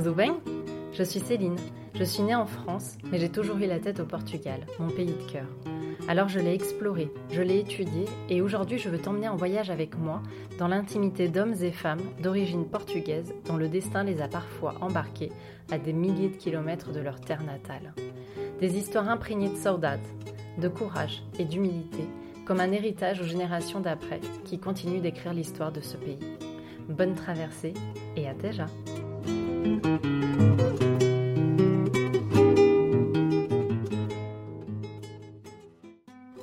Tudo Je suis Céline. Je suis née en France, mais j'ai toujours eu la tête au Portugal, mon pays de cœur. Alors je l'ai exploré, je l'ai étudié, et aujourd'hui je veux t'emmener en voyage avec moi dans l'intimité d'hommes et femmes d'origine portugaise dont le destin les a parfois embarqués à des milliers de kilomètres de leur terre natale. Des histoires imprégnées de saudade, de courage et d'humilité, comme un héritage aux générations d'après qui continuent d'écrire l'histoire de ce pays. Bonne traversée et à déjà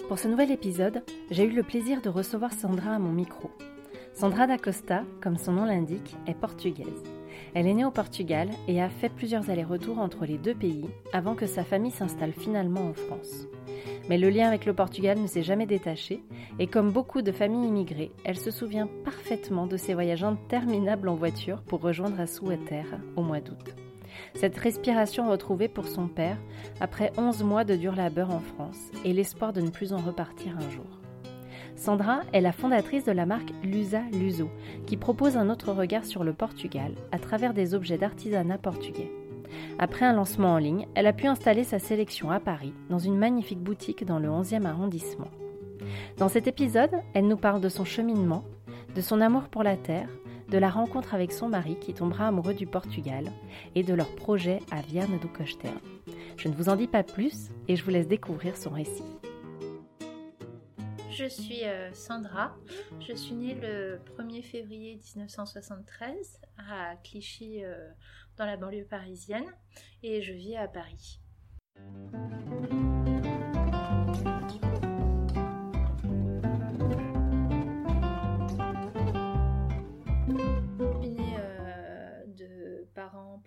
Pour ce nouvel épisode, j'ai eu le plaisir de recevoir Sandra à mon micro. Sandra da Costa, comme son nom l'indique, est portugaise. Elle est née au Portugal et a fait plusieurs allers-retours entre les deux pays avant que sa famille s'installe finalement en France. Mais le lien avec le Portugal ne s'est jamais détaché et comme beaucoup de familles immigrées, elle se souvient parfaitement de ses voyages interminables en voiture pour rejoindre Assuéter au mois d'août. Cette respiration retrouvée pour son père après 11 mois de dur labeur en France et l'espoir de ne plus en repartir un jour. Sandra est la fondatrice de la marque Lusa Luso, qui propose un autre regard sur le Portugal à travers des objets d'artisanat portugais. Après un lancement en ligne, elle a pu installer sa sélection à Paris, dans une magnifique boutique dans le 11e arrondissement. Dans cet épisode, elle nous parle de son cheminement, de son amour pour la terre, de la rencontre avec son mari qui tombera amoureux du Portugal et de leur projet à Vierne do Castelo. Je ne vous en dis pas plus et je vous laisse découvrir son récit. Je suis euh, Sandra. Je suis née le 1er février 1973 à Clichy, euh, dans la banlieue parisienne, et je vis à Paris.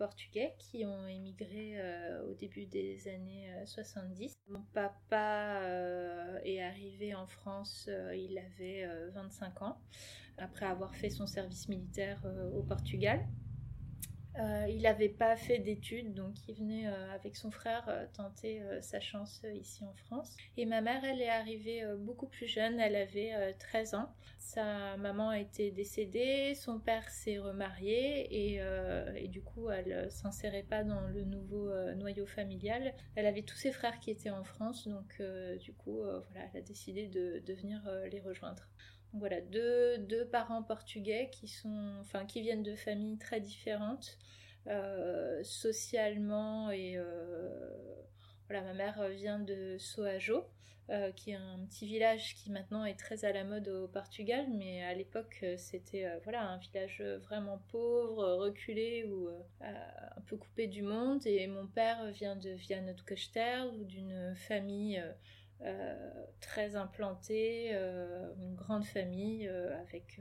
Portugais qui ont émigré euh, au début des années 70. Euh, Mon papa euh, est arrivé en France, il avait 25 ans, après avoir fait son service militaire au Portugal. Euh, il n'avait pas fait d'études, donc il venait euh, avec son frère euh, tenter sa chance ici en France. Et ma mère, elle est arrivée beaucoup plus jeune, elle avait 13 ans. Sa maman était décédée, son père s'est remarié et, du coup, elle s'insérait pas dans le nouveau noyau familial. Elle avait tous ses frères qui étaient en France, donc du coup, voilà, elle a décidé de, de venir les rejoindre voilà, deux, parents portugais qui, viennent de familles très différentes, euh, socialement. Et euh, ma mère vient de Soajo, euh, qui est un petit village qui maintenant est très à la mode au Portugal, mais à l'époque c'était un village vraiment pauvre, reculé ou un peu coupé du monde. Et mon père vient de Viana do Castelo, d'une famille très implanté, euh, une grande famille euh, avec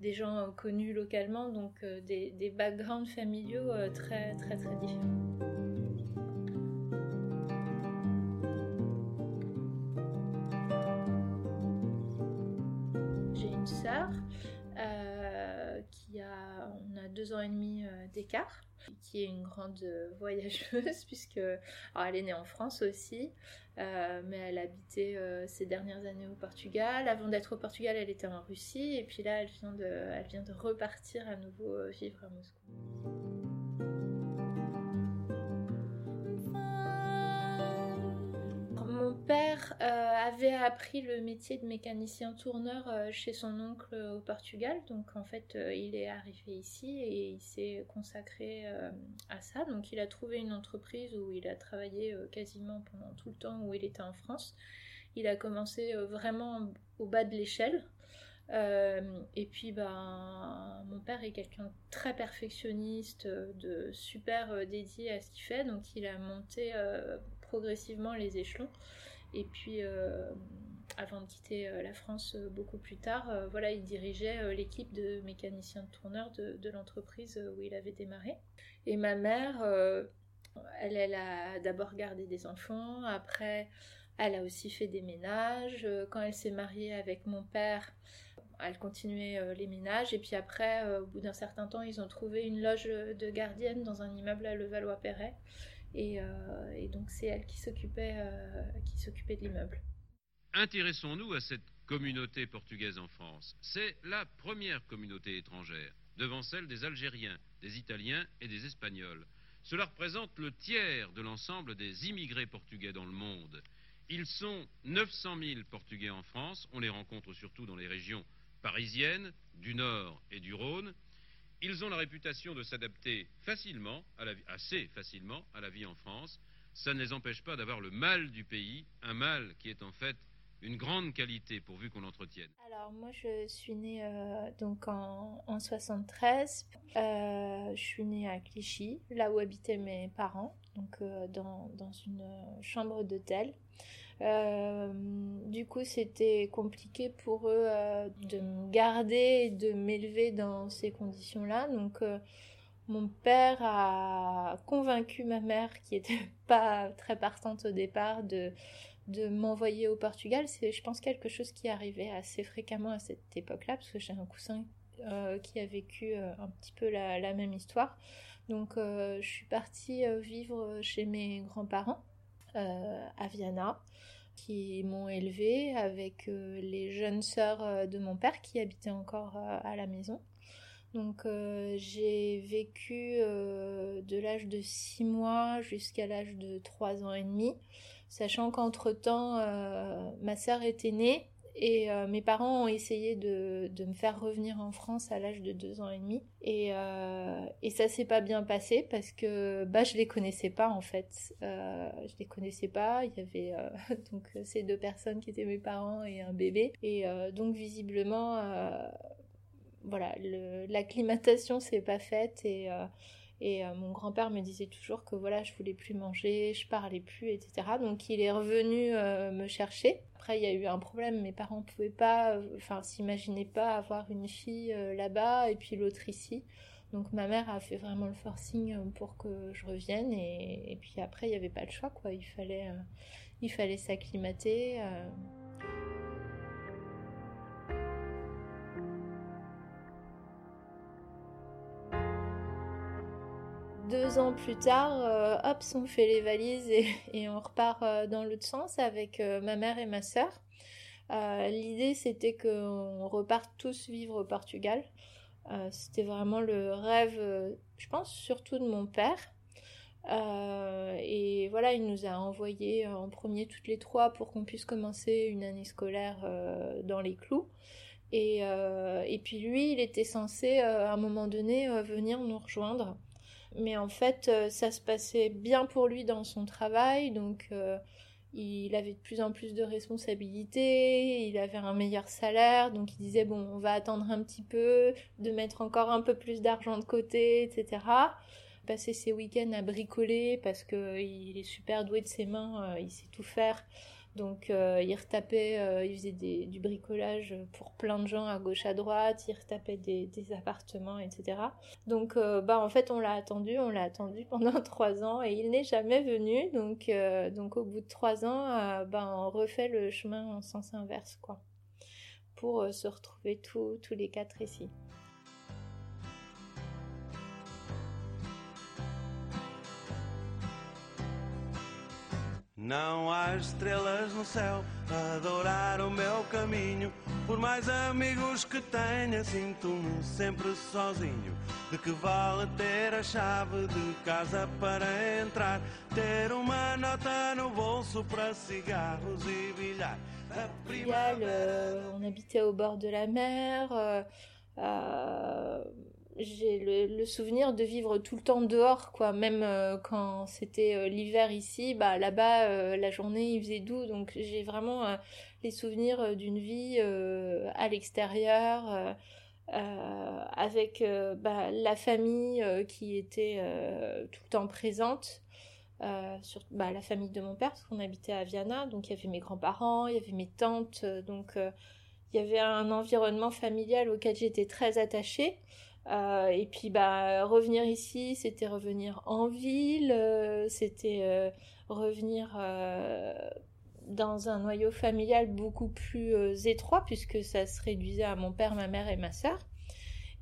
des gens connus localement, donc des, backgrounds familiaux très très très différents. J'ai une sœur qui a, on a deux ans et demi d'écart qui est une grande euh, voyageuse, puisque alors elle est née en France aussi, euh, mais elle habitait euh, ces dernières années au Portugal. Avant d'être au Portugal, elle était en Russie, et puis là, elle vient de, elle vient de repartir à nouveau vivre à Moscou. Euh, avait appris le métier de mécanicien tourneur euh, chez son oncle au Portugal. Donc en fait, euh, il est arrivé ici et il s'est consacré à ça. Donc il a trouvé une entreprise où il a travaillé quasiment pendant tout le temps où il était en France. Il a commencé vraiment au bas de l'échelle. et puis, ben, mon père est quelqu'un de très perfectionniste, de super dédié à ce qu'il fait, donc il a monté progressivement les échelons. Et puis, euh, avant de quitter euh, la France euh, beaucoup plus tard, voilà, il dirigeait l'équipe de mécaniciens de tourneurs de, l'entreprise où il avait démarré. Et ma mère, elle, elle a d'abord gardé des enfants, après, elle a aussi fait des ménages. Quand elle s'est mariée avec mon père, elle continuait les ménages. Et puis après, au bout d'un certain temps, ils ont trouvé une loge de gardienne dans un immeuble à Levallois-Perret. Euh, et, donc c'est elle qui s'occupait, euh, qui s'occupait de l'immeuble. Intéressons-nous à cette communauté portugaise en France. C'est la première communauté étrangère. devant celle des Algériens, des Italiens et des Espagnols. Cela représente le tiers de l'ensemble des immigrés portugais dans le monde. Ils sont 900 000 Portugais en France, on les rencontre surtout dans les régions parisiennes, du Nord et du Rhône. Ils ont la réputation de s'adapter facilement, assez facilement, à la vie en France. Ça ne les empêche pas d'avoir le mal du pays, un mal qui est en fait une grande qualité pourvu qu'on l'entretienne Alors moi je suis née euh, donc en, en 73. Euh, je suis née à Clichy, là où habitaient mes parents, donc euh, dans, dans, une chambre d'hôtel. Du coup c'était compliqué pour eux de me garder et de m'élever dans ces conditions-là. Donc mon père a convaincu ma mère, qui était pas très partante au départ, de de m'envoyer au Portugal, c'est je pense quelque chose qui arrivait assez fréquemment à cette époque-là, parce que j'ai un cousin euh, qui a vécu euh, un petit peu la, même histoire. Donc euh, je suis partie vivre chez mes grands-parents à Viana, qui m'ont élevée avec les jeunes sœurs de mon père qui habitaient encore à la maison. Donc j'ai vécu de l'âge de 6 mois jusqu'à l'âge de 3 ans et demi sachant qu'entre-temps, euh, ma sœur était née et euh, mes parents ont essayé de, me faire revenir en France à l'âge de deux ans et demi. Et, euh, et ça s'est pas bien passé parce que bah, je les connaissais pas en fait. Euh, je les connaissais pas. Il y avait donc ces deux personnes qui étaient mes parents et un bébé. Et donc visiblement, voilà, l'acclimatation s'est pas faite et et euh, mon grand-père me disait toujours que voilà, je voulais plus manger, je parlais plus, etc. Donc il est revenu euh, me chercher. Après, il y a eu un problème. Mes parents pouvaient pas, euh, enfin, s'imaginaient pas avoir une fille là-bas et puis l'autre ici. Donc ma mère a fait vraiment le forcing pour que je revienne et, puis après il n'y avait pas le choix quoi. Il fallait, il fallait s'acclimater. Deux ans plus tard, euh, hop, on fait les valises et, on repart euh, dans l'autre sens avec euh, ma mère et ma sœur. L'idée, c'était qu'on reparte tous vivre au Portugal. c'était vraiment le rêve, je pense, surtout de mon père. et voilà, il nous a envoyés en premier toutes les trois pour qu'on puisse commencer une année scolaire dans les clous. Et, puis lui, il était censé à un moment donné venir nous rejoindre mais en fait, euh, ça se passait bien pour lui dans son travail, donc euh, il avait de plus en plus de responsabilités, il avait un meilleur salaire, donc il disait bon, on va attendre un petit peu, de mettre encore un peu plus d'argent de côté, etc. Passer ses week-ends à bricoler parce qu'il est super doué de ses mains, euh, il sait tout faire. Donc euh, il retapait, euh, il faisait du bricolage pour plein de gens à gauche à droite, il retapait des, appartements, etc. Donc euh, bah en fait on l'a attendu, on l'a attendu pendant trois ans et il n'est jamais venu. Donc donc au bout de trois ans, bah on refait le chemin en sens inverse quoi, pour se retrouver tous tous les quatre ici. Não há estrelas no céu a adorar o meu caminho. Por mais amigos que tenha, sinto-me sempre sozinho. De que vale ter a chave de casa para entrar? Ter uma nota no bolso para cigarros e bilhar. Euh, on habitait au bord de la mer. Euh, j'ai le, souvenir de vivre tout le temps dehors, quoi. Même euh, quand c'était euh, l'hiver ici, bah là-bas euh, la journée il faisait doux, donc j'ai vraiment les souvenirs d'une vie à l'extérieur, avec bah, la famille qui était tout le temps présente. sur bah, la famille de mon père parce qu'on habitait à Viana donc il y avait mes grands-parents il y avait mes tantes donc il y avait un environnement familial auquel j'étais très attachée euh, et puis bah revenir ici, c'était revenir en ville, euh, c'était euh, revenir dans un noyau familial beaucoup plus étroit puisque ça se réduisait à mon père, ma mère et ma sœur.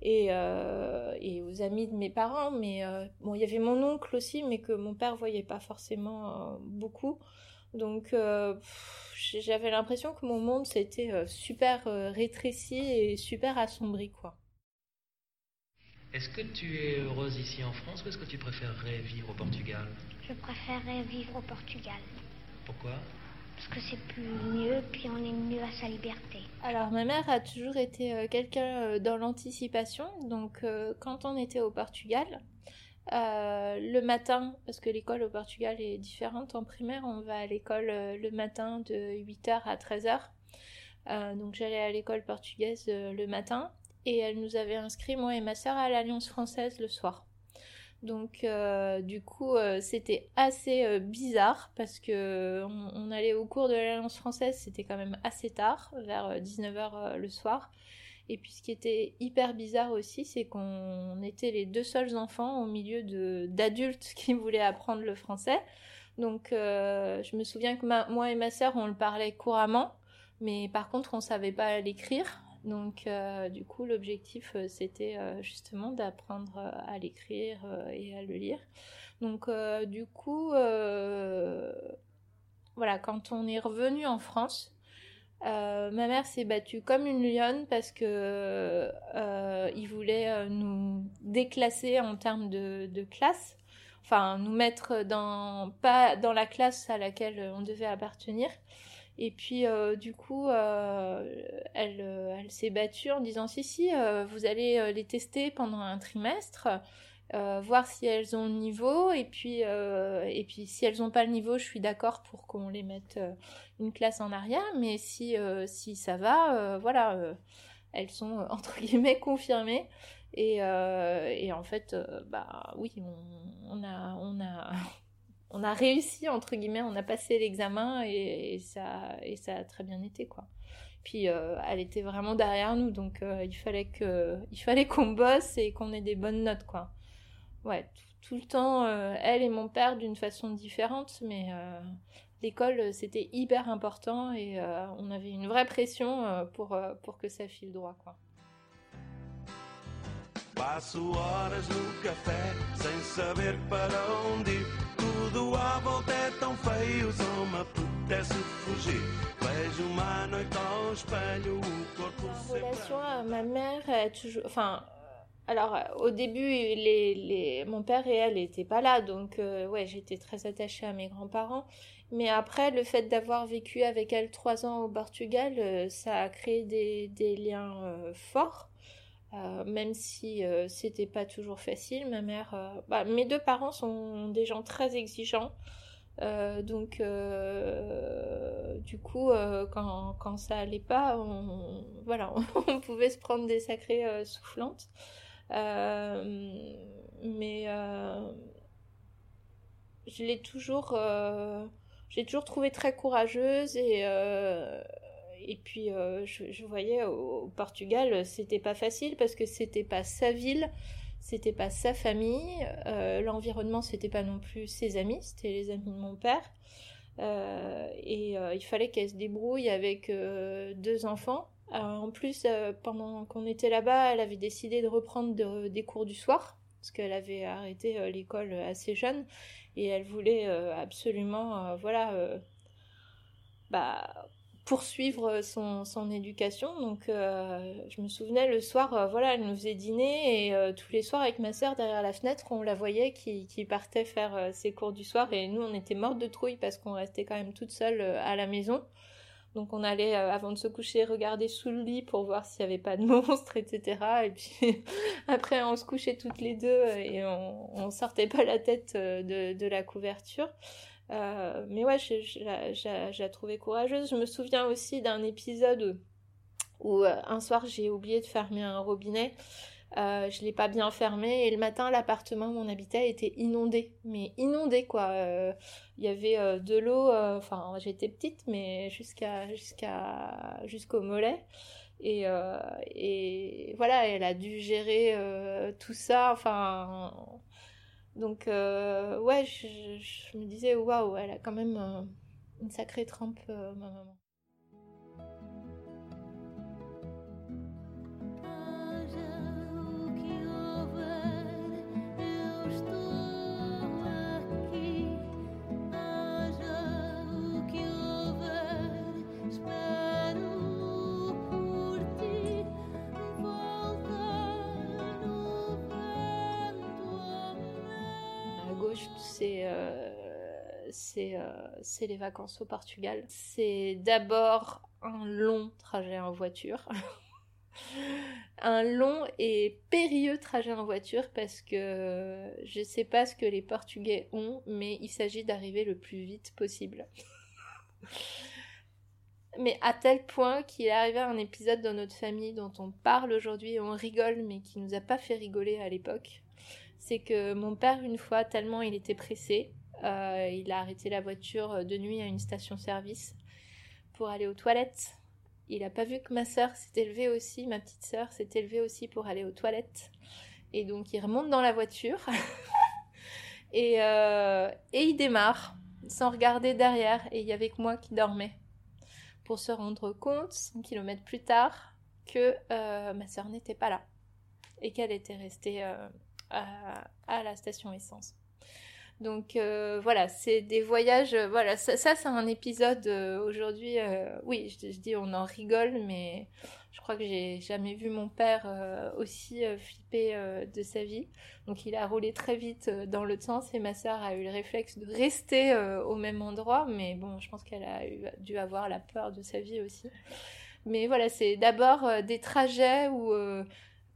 Et, et aux amis de mes parents, mais bon, il y avait mon oncle aussi, mais que mon père voyait pas forcément beaucoup. Donc j'avais l'impression que mon monde s'était super rétréci et super assombri, quoi. Est-ce que tu es heureuse ici en France ou est-ce que tu préférerais vivre au Portugal Je préférerais vivre au Portugal. Pourquoi Parce que c'est plus mieux, puis on est mieux à sa liberté. Alors ma mère a toujours été euh, quelqu'un euh, dans l'anticipation, donc euh, quand on était au Portugal, le matin, parce que l'école au Portugal est différente, en primaire on va à l'école le matin de 8h à 13h. donc j'allais à l'école portugaise le matin et elle nous avait inscrit, moi et ma sœur, à l'Alliance française le soir. Donc euh, du coup euh, c'était assez euh, bizarre parce que on, allait au cours de l'Alliance française, c'était quand même assez tard, vers 19h le soir. Et puis ce qui était hyper bizarre aussi, c'est qu'on était les deux seuls enfants au milieu de d'adultes qui voulaient apprendre le français. Donc je me souviens que moi et ma sœur on le parlait couramment, mais par contre on savait pas l'écrire. Donc, euh, du coup, l'objectif, euh, c'était euh, justement d'apprendre à l'écrire et à le lire. Donc, du coup, voilà, quand on est revenu en France, ma mère s'est battue comme une lionne parce que il voulait nous déclasser en termes de, de, classe, enfin nous mettre dans pas dans la classe à laquelle on devait appartenir. Et puis, euh, du coup, euh, elle, euh, elle s'est battue en disant si, si, vous allez les tester pendant un trimestre, voir si elles ont le niveau, et puis, et puis si elles n'ont pas le niveau, je suis d'accord pour qu'on les mette une classe en arrière, mais si, si ça va, voilà, elles sont entre guillemets confirmées. Et, et en fait, bah oui, on a, on a on a réussi entre guillemets, on a passé l'examen et, ça a très bien été quoi. Puis euh, elle était vraiment derrière nous, donc euh, il fallait fallait qu'on bosse et qu'on ait des bonnes notes quoi. Ouais, tout, le temps, euh, elle et mon père d'une façon différente, mais l'école c'était hyper important et on avait une vraie pression pour pour que ça file droit quoi. Relation à ma mère est toujours. Enfin. Alors, au début, les, les... mon père et elle n'étaient pas là, donc euh, ouais, j'étais très attachée à mes grands-parents. Mais après, le fait d'avoir vécu avec elle trois ans au Portugal, euh, ça a créé des, des liens euh, forts. Euh, même si euh, c'était pas toujours facile, ma mère, euh, bah, mes deux parents sont des gens très exigeants, donc du coup quand, quand ça allait pas, on, voilà, on pouvait se prendre des sacrées soufflantes, mais je l'ai toujours, j'ai toujours trouvé très courageuse et et puis euh, je, voyais au, Portugal, c'était pas facile parce que c'était pas sa ville, c'était pas sa famille, euh, l'environnement c'était pas non plus ses amis, c'était les amis de mon père. Euh, et il fallait qu'elle se débrouille avec deux enfants. en plus, pendant qu'on était là-bas, elle avait décidé de reprendre des cours du soir parce qu'elle avait arrêté l'école assez jeune et elle voulait absolument, voilà, bah, poursuivre son, son éducation. Donc euh, je me souvenais le soir, euh, voilà, elle nous faisait dîner et euh, tous les soirs avec ma sœur derrière la fenêtre, on la voyait qui, qui partait faire ses cours du soir et nous on était mortes de trouille parce qu'on restait quand même toute seule à la maison. Donc on allait avant de se coucher regarder sous le lit pour voir s'il n'y avait pas de monstres, etc. Et puis après on se couchait toutes les deux et on, on sortait pas la tête de la couverture. Euh, mais ouais, je, la trouvais courageuse. Je me souviens aussi d'un épisode où, euh, un soir j'ai oublié de fermer un robinet. Euh, je l'ai pas bien fermé et le matin l'appartement où on habitait était inondé, mais inondé quoi. Il y avait de l'eau, enfin j'étais petite mais jusqu'à jusqu'à jusqu'au mollet. Et, et voilà, elle a dû gérer tout ça. Enfin, donc, euh, ouais, je, me disais, waouh, elle a quand même euh, une sacrée trempe, euh, ma maman. C'est les vacances au Portugal. C'est d'abord un long trajet en voiture. un long et périlleux trajet en voiture parce que je ne sais pas ce que les Portugais ont, mais il s'agit d'arriver le plus vite possible. mais à tel point qu'il est arrivé un épisode dans notre famille dont on parle aujourd'hui et on rigole, mais qui nous a pas fait rigoler à l'époque. C'est que mon père, une fois, tellement il était pressé, euh, il a arrêté la voiture de nuit à une station-service pour aller aux toilettes il n'a pas vu que ma sœur s'était levée aussi, ma petite sœur s'était levée aussi pour aller aux toilettes. Et donc il remonte dans la voiture et, euh, et il démarre sans regarder derrière. Et il y avait que moi qui dormais pour se rendre compte, 100 km plus tard, que euh, ma sœur n'était pas là et qu'elle était restée euh, à la station essence. Donc euh, voilà, c'est des voyages. Euh, voilà, ça, c'est un épisode euh, aujourd'hui. oui, je, dis on en rigole, mais je crois que j'ai jamais vu mon père aussi flipper de sa vie. Donc il a roulé très vite dans l'autre sens et ma sœur a eu le réflexe de rester au même endroit. Mais bon, je pense qu'elle a dû avoir la peur de sa vie aussi. Mais voilà, c'est d'abord des trajets où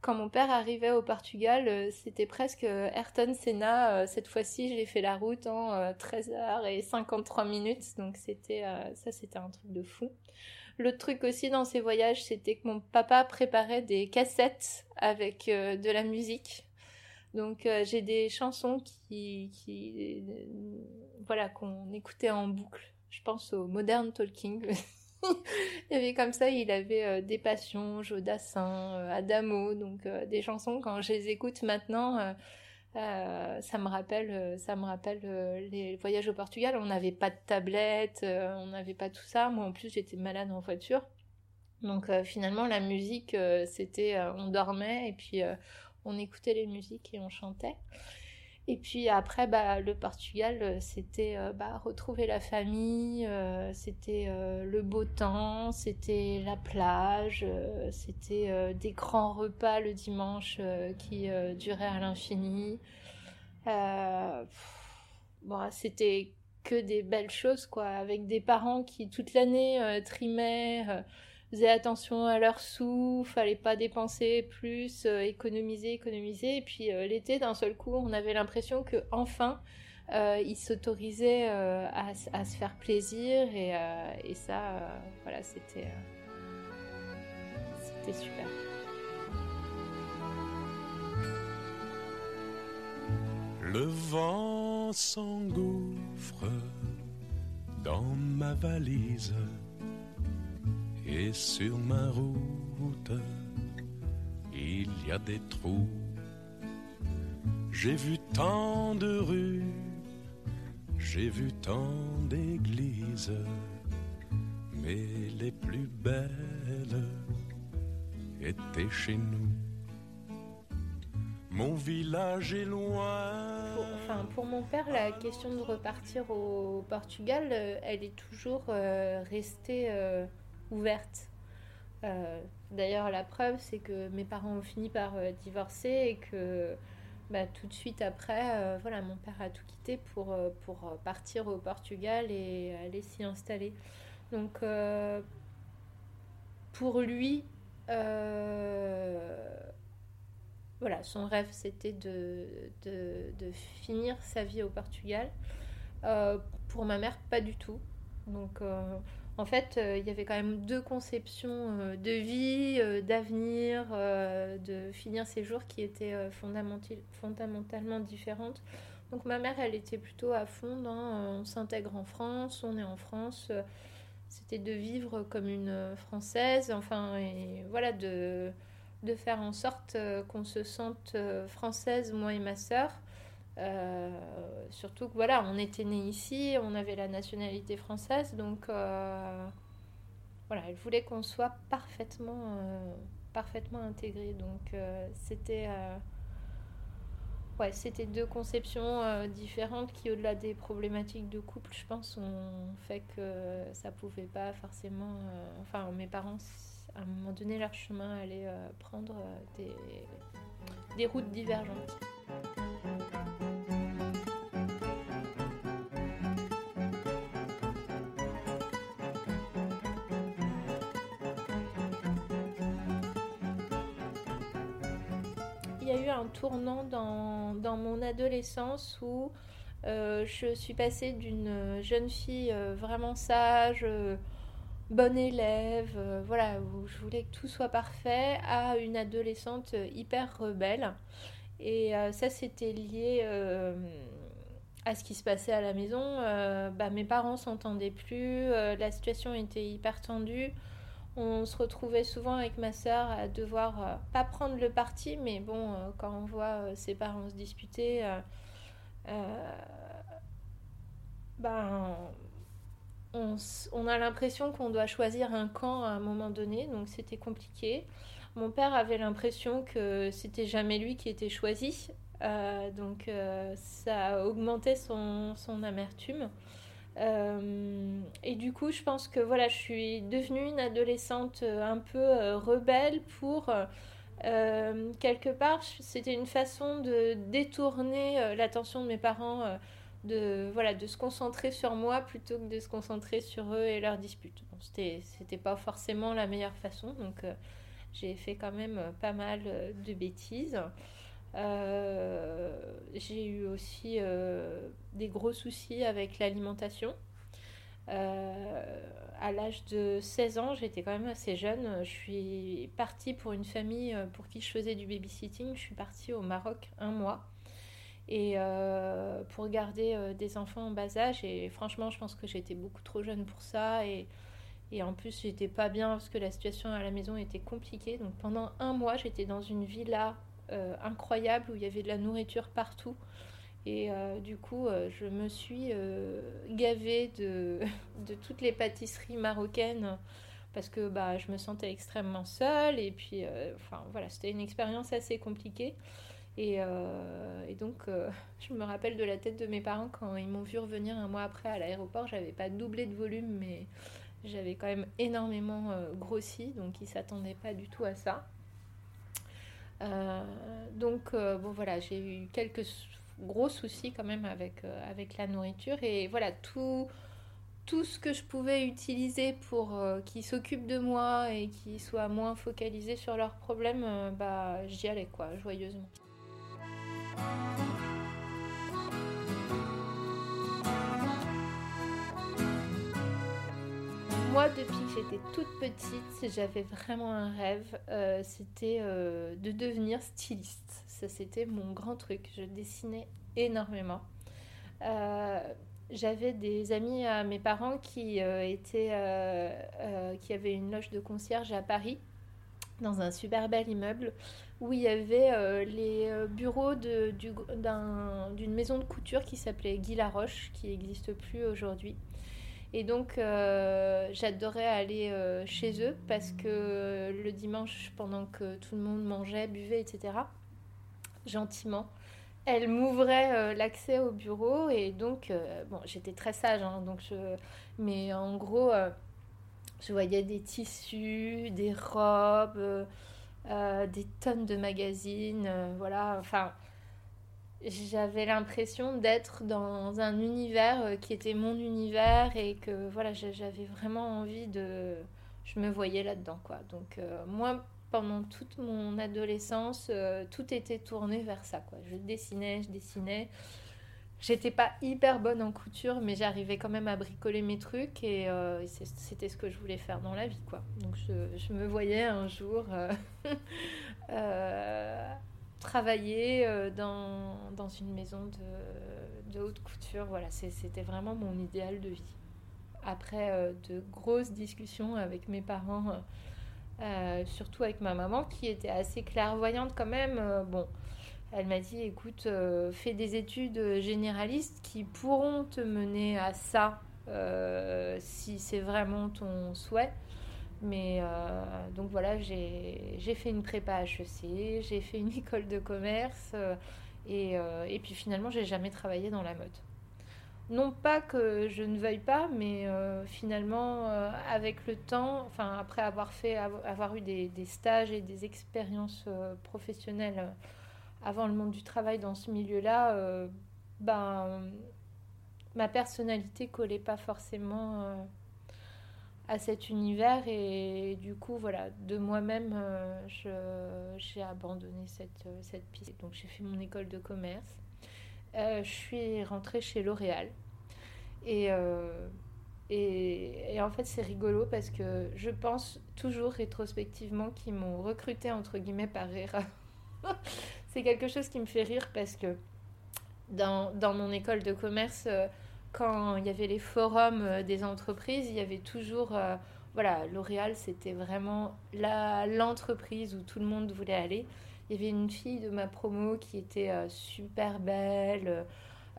quand mon père arrivait au Portugal, euh, c'était presque euh, Ayrton Senna. Euh, cette fois-ci, j'ai fait la route en 13 h et 53 minutes. Donc c'était ça, c'était un truc de fou. Le truc aussi dans ces voyages, c'était que mon papa préparait des cassettes avec de la musique. Donc j'ai des chansons qui, qui voilà, qu'on écoutait en boucle. Je pense au Modern Talking il y avait comme ça, il avait euh, des passions, Jodassin, euh, Adamo, donc euh, des chansons quand je les écoute maintenant, ça me rappelle, ça me rappelle les voyages au Portugal. On n'avait pas de tablette, on n'avait pas tout ça. Moi en plus j'étais malade en voiture, donc finalement la musique c'était, on dormait et puis on écoutait les musiques et on chantait. Et puis après, bah, le Portugal, euh, c'était euh, bah, retrouver la famille, euh, c'était le beau temps, c'était la plage, c'était des grands repas le dimanche qui duraient à l'infini. Bon, c'était que des belles choses, quoi, avec des parents qui toute l'année trimaient faisaient attention à leurs sous, fallait pas dépenser plus, euh, économiser, économiser. Et puis euh, l'été, d'un seul coup, on avait l'impression que enfin, euh, ils s'autorisaient à, se faire plaisir et, et ça, voilà, c'était c'était super. Le vent s'engouffre dans ma valise et sur ma route, il y a des trous. J'ai vu tant de rues, j'ai vu tant d'églises, mais les plus belles étaient chez nous. Mon village est loin. Enfin, pour mon père, la question de repartir au Portugal, euh, elle est toujours euh, restée euh, Euh, d'ailleurs, la preuve, c'est que mes parents ont fini par euh, divorcer et que bah, tout de suite après, euh, voilà, mon père a tout quitté pour, partir au Portugal et aller s'y installer. Donc, pour lui, voilà, son rêve, c'était de, finir sa vie au Portugal. pour ma mère, pas du tout. En fait, euh, il y avait quand même deux conceptions euh, de vie, euh, d'avenir, de finir ses jours qui étaient fondamentalement différentes. Donc ma mère, elle était plutôt à fond dans on s'intègre en France, on est en France. C'était de vivre comme une Française, enfin, voilà, de, de faire en sorte qu'on se sente française, moi et ma sœur. Euh, surtout que voilà, on était né ici, on avait la nationalité française, donc euh, voilà, elle voulait qu'on soit parfaitement, euh, parfaitement intégré. Donc c'était, ouais, c'était deux conceptions différentes qui, au-delà des problématiques de couple, je pense, ont fait que ça pouvait pas forcément. enfin, mes parents, à un moment donné, leur chemin allait prendre des routes divergentes. Dans, mon adolescence où je suis passée d'une jeune fille vraiment sage, bonne élève, voilà, où je voulais que tout soit parfait, à une adolescente hyper rebelle. Et ça, c'était lié à ce qui se passait à la maison. Euh, bah, mes parents s'entendaient plus, euh, la situation était hyper tendue. On se retrouvait souvent avec ma sœur à devoir euh, pas prendre le parti, mais bon, quand on voit ses parents se disputer, ben, on, a l'impression qu'on doit choisir un camp à un moment donné, donc c'était compliqué. Mon père avait l'impression que c'était jamais lui qui était choisi, euh, donc euh, ça a augmenté son, son amertume. Euh, et du coup, je pense que voilà, je suis devenue une adolescente un peu rebelle pour quelque part, c'était une façon de détourner l'attention de mes parents, de voilà, de se concentrer sur moi plutôt que de se concentrer sur eux et leurs disputes. C'était, c'était pas forcément la meilleure façon, donc j'ai fait quand même pas mal de bêtises. Euh, j'ai eu aussi euh, des gros soucis avec l'alimentation. Euh, à l'âge de 16 ans, j'étais quand même assez jeune. Je suis partie pour une famille pour qui je faisais du babysitting. Je suis partie au Maroc un mois et pour garder des enfants en bas âge. Et franchement, je pense que j'étais beaucoup trop jeune pour ça. Et, en plus, j'étais pas bien parce que la situation à la maison était compliquée. Donc pendant un mois, j'étais dans une villa incroyable où il y avait de la nourriture partout. Et euh, du coup, euh, je me suis gavée de, de, toutes les pâtisseries marocaines parce que bah, je me sentais extrêmement seule. Et puis, enfin voilà, c'était une expérience assez compliquée. Et, et donc, je me rappelle de la tête de mes parents quand ils m'ont vu revenir un mois après à l'aéroport. J'avais pas doublé de volume, mais j'avais quand même énormément grossi. Donc, ils s'attendaient pas du tout à ça. Euh, donc, euh, bon, voilà, j'ai eu quelques gros soucis quand même avec, euh, avec la nourriture. Et voilà, tout, tout ce que je pouvais utiliser pour qu'ils s'occupent de moi et qu'ils soient moins focalisés sur leurs problèmes, bah, j'y allais, quoi, joyeusement. Moi, depuis que j'étais toute petite, j'avais vraiment un rêve. Euh, c'était euh, de devenir styliste. Ça, c'était mon grand truc. Je dessinais énormément. Euh, j'avais des amis à mes parents qui étaient, qui avaient une loge de concierge à Paris, dans un super bel immeuble où il y avait les bureaux d'une maison de couture qui s'appelait Guy Laroche, qui n'existe plus aujourd'hui. Et donc, euh, j'adorais aller euh, chez eux parce que le dimanche, pendant que tout le monde mangeait, buvait, etc., gentiment, elle m'ouvrait euh, l'accès au bureau. Et donc, bon, j'étais très sage, hein, donc je... mais en gros, je voyais des tissus, des robes, des tonnes de magazines, voilà, enfin j'avais l'impression d'être dans un univers euh, qui était mon univers et que voilà j'avais vraiment envie de je me voyais là-dedans quoi. Donc euh, moi pendant toute mon adolescence euh, tout était tourné vers ça quoi. Je dessinais je dessinais. J'étais pas hyper bonne en couture mais j'arrivais quand même à bricoler mes trucs et c'était ce que je voulais faire dans la vie quoi. Donc je, je me voyais un jour travailler euh, dans, une maison de, de haute couture. Voilà, c'était vraiment mon idéal de vie. Après euh, de grosses discussions avec mes parents, euh, surtout avec ma maman qui était assez clairvoyante quand même, bon, elle m'a dit écoute, fais des études généralistes qui pourront te mener à ça si c'est vraiment ton souhait. Mais euh, donc voilà, j'ai fait une prépa HEC, j'ai fait une école de commerce euh, et, euh, et, puis finalement, j'ai jamais travaillé dans la mode. Non pas que je ne veuille pas, mais finalement, avec le temps, enfin après avoir fait, avoir eu des, des stages et des expériences professionnelles avant le monde du travail dans ce milieu-là, ben ma personnalité collait pas forcément à cet univers et du coup voilà de moi-même j'ai abandonné cette, cette piste. Donc j'ai fait mon école de commerce. Je suis rentrée chez L'Oréal. Et et, en fait, c'est rigolo parce que je pense toujours rétrospectivement qu'ils m'ont recruté entre guillemets par erreur. c'est quelque chose qui me fait rire parce que dans, dans mon école de commerce, euh, quand il y avait les forums euh, des entreprises, il y avait toujours. Euh, voilà, L'Oréal, c'était vraiment l'entreprise où tout le monde voulait aller. Il y avait une fille de ma promo qui était super belle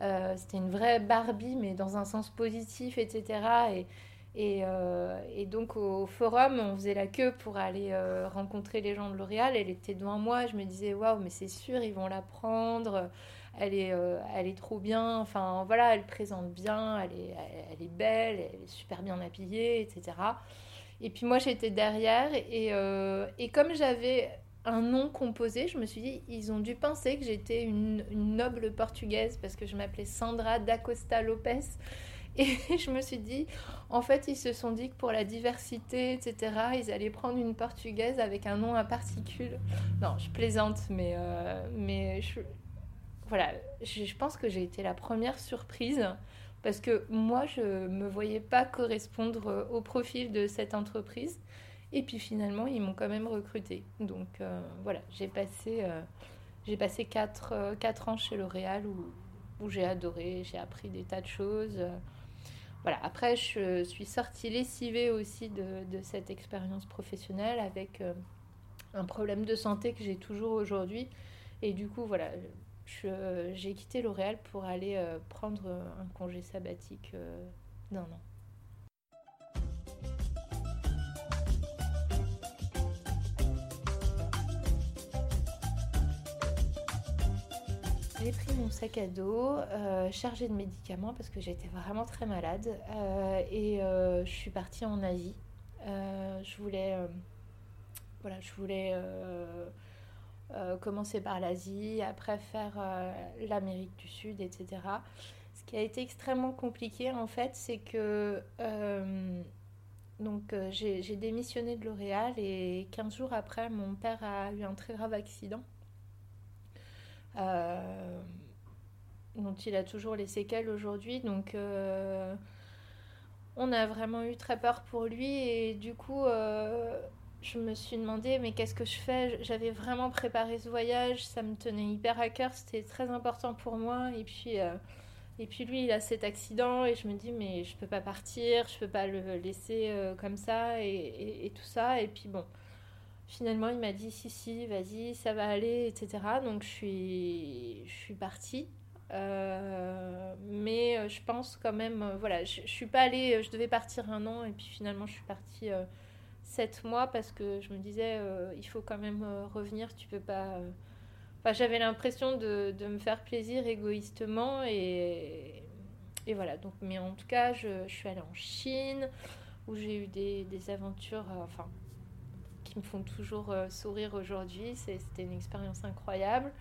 euh, c'était une vraie Barbie, mais dans un sens positif, etc. Et, et, euh, donc au forum, on faisait la queue pour aller euh, rencontrer les gens de L'Oréal. Elle était devant moi. Je me disais, waouh, mais c'est sûr, ils vont la prendre. Elle est, elle est trop bien. Enfin, voilà, elle présente bien. Elle est, elle est belle. Elle est super bien habillée, etc. Et puis moi, j'étais derrière. Et, et comme j'avais un nom composé, je me suis dit, ils ont dû penser que j'étais une, noble portugaise parce que je m'appelais Sandra da Costa Lopez. Et je me suis dit, en fait, ils se sont dit que pour la diversité, etc., ils allaient prendre une portugaise avec un nom à particules. Non, je plaisante, mais, euh, mais je, voilà, je, pense que j'ai été la première surprise parce que moi, je ne me voyais pas correspondre au profil de cette entreprise. Et puis finalement, ils m'ont quand même recruté. Donc euh, voilà, j'ai passé, euh, j'ai passé 4, euh, ans chez L'Oréal où, j'ai adoré, j'ai appris des tas de choses. voilà, après, je suis sortie lessivée aussi de cette expérience professionnelle avec un problème de santé que j'ai toujours aujourd'hui. Et du coup, voilà, j'ai quitté L'Oréal pour aller prendre un congé sabbatique d'un an. J'ai pris mon sac à dos euh, chargé de médicaments parce que j'étais vraiment très malade euh, et euh, je suis partie en Asie. je voulais, voilà, je voulais commencer par l'Asie, après faire l'Amérique du Sud, etc. Ce qui a été extrêmement compliqué en fait, c'est que donc j'ai démissionné de L'Oréal et 15 jours après, mon père a eu un très grave accident. Euh, dont il a toujours les séquelles aujourd'hui. Donc, euh, on a vraiment eu très peur pour lui et du coup, euh, je me suis demandé, mais qu'est-ce que je fais? J'avais vraiment préparé ce voyage, ça me tenait hyper à cœur, c'était très important pour moi. Et puis, et puis lui, il a cet accident et je me dis, mais je peux pas partir, je peux pas le laisser comme ça et, et, tout ça. Et puis bon, Finalement, il m'a dit si, si, vas-y, ça va aller, etc. Donc, je suis, je suis partie. Euh, mais euh, je pense quand même, euh, voilà, je, je, suis pas allée, je devais partir un an et puis finalement, je suis partie sept mois parce que je me disais, il faut quand même revenir, tu peux pas. Enfin, j'avais l'impression de, de, me faire plaisir égoïstement et, et voilà. Donc, mais en tout cas, je, suis allée en Chine où j'ai eu des, des aventures, enfin, qui me font toujours euh, sourire aujourd'hui. C'était une expérience incroyable.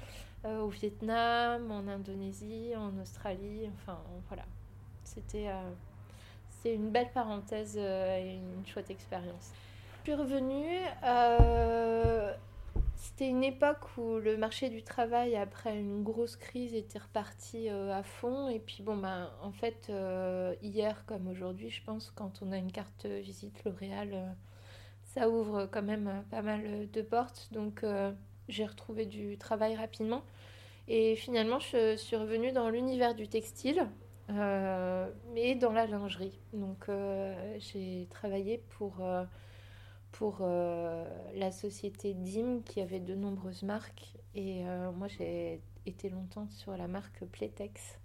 Euh, au Vietnam, en Indonésie, en Australie, enfin voilà. C'était euh, une belle parenthèse et une chouette expérience. Suis revenue. C'était une époque où le marché du travail, après une grosse crise, était reparti à fond. Et puis, bon, ben, en fait, hier comme aujourd'hui, je pense, quand on a une carte visite L'Oréal, ça ouvre quand même euh, pas mal euh, de portes. Donc euh, j'ai retrouvé du travail rapidement. Et finalement, je suis revenue dans l'univers du textile, mais dans la lingerie. Donc j'ai travaillé pour, pour la société DIM qui avait de nombreuses marques. Et moi, j'ai été longtemps sur la marque Playtex.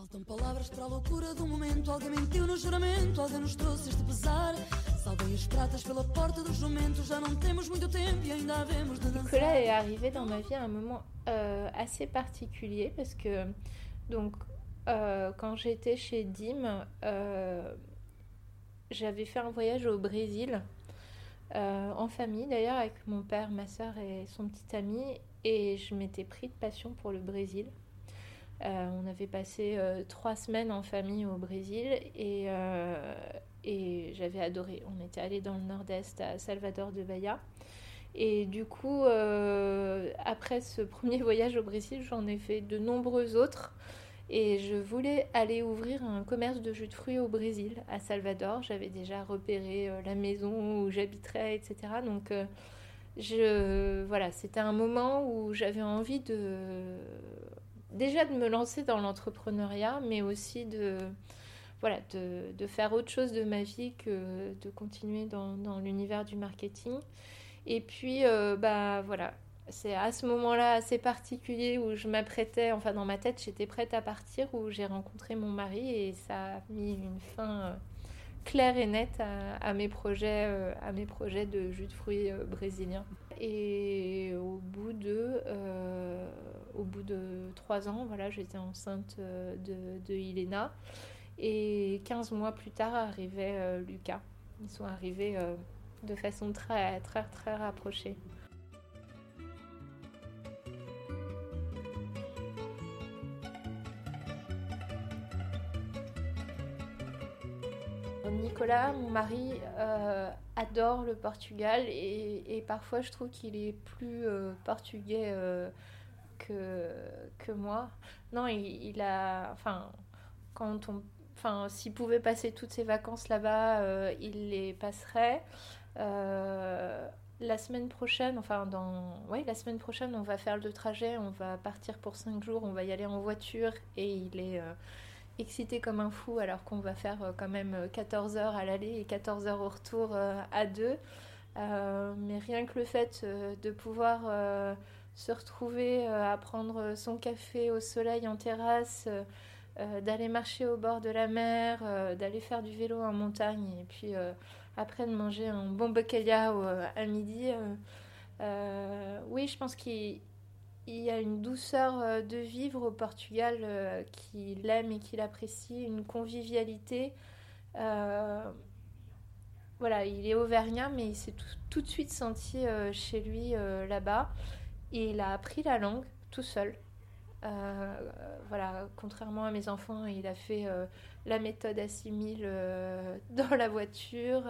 Faltam palavras para a loucura do momento. Alguém mentiu no juramento, alguém nos trouxe este pesar. Salvei as pratas pela porta do jumento. Já não temos muito tempo e ainda havemos de dançar. Nicolas est arrivé dans ma vie à un moment euh, assez particulier parce que, donc, euh, quand j'étais chez Dim, euh, j'avais fait un voyage au Brésil. Euh, en famille d'ailleurs avec mon père, ma soeur et son petit ami et je m'étais pris de passion pour le Brésil. on avait passé trois semaines en famille au Brésil et, et j'avais adoré. On était allé dans le nord-est à Salvador de Bahia. Et du coup, après ce premier voyage au Brésil, j'en ai fait de nombreux autres. Et je voulais aller ouvrir un commerce de jus de fruits au Brésil, à Salvador. J'avais déjà repéré euh, la maison où j'habiterais, etc. Donc, euh, je, voilà, c'était un moment où j'avais envie de déjà de me lancer dans l'entrepreneuriat, mais aussi de voilà de, faire autre chose de ma vie que de continuer dans, dans l'univers du marketing. Et puis, euh, bah voilà, c'est à ce moment-là assez particulier où je m'apprêtais, enfin dans ma tête, j'étais prête à partir, où j'ai rencontré mon mari et ça a mis une fin euh, claire et nette à, mes projets, euh, à mes projets de jus de fruits euh, brésiliens. Et au bout de, au bout de trois ans, voilà, j'étais enceinte de, de Ilena. Et 15 mois plus tard arrivait Lucas. Ils sont arrivés de façon très, très, très rapprochée. Nicolas, mon mari, euh, adore le Portugal et, parfois je trouve qu'il est plus euh, portugais euh, que, que moi. Non, il, a. Enfin, quand on. Enfin, s'il pouvait passer toutes ses vacances là-bas, il les passerait. la semaine prochaine, enfin dans, la semaine prochaine, on va faire le trajet, on va partir pour cinq jours, on va y aller en voiture et il est, excité comme un fou alors qu'on va faire euh, quand même 14 euh, heures à l'aller et 14 heures au retour euh, à deux. mais rien que le fait de pouvoir se retrouver à prendre son café au soleil en terrasse, d'aller marcher au bord de la mer, d'aller faire du vélo en montagne et puis après de manger un bon bacalhau à midi. oui, je pense qu'il il y a une douceur euh, de vivre au Portugal euh, qu'il aime et qu'il apprécie, une convivialité. Euh, voilà, il est auvergnat, mais il s'est tout, de suite senti chez lui là-bas. Et il a appris la langue tout seul. voilà, contrairement à mes enfants, il a fait la méthode assimile dans la voiture.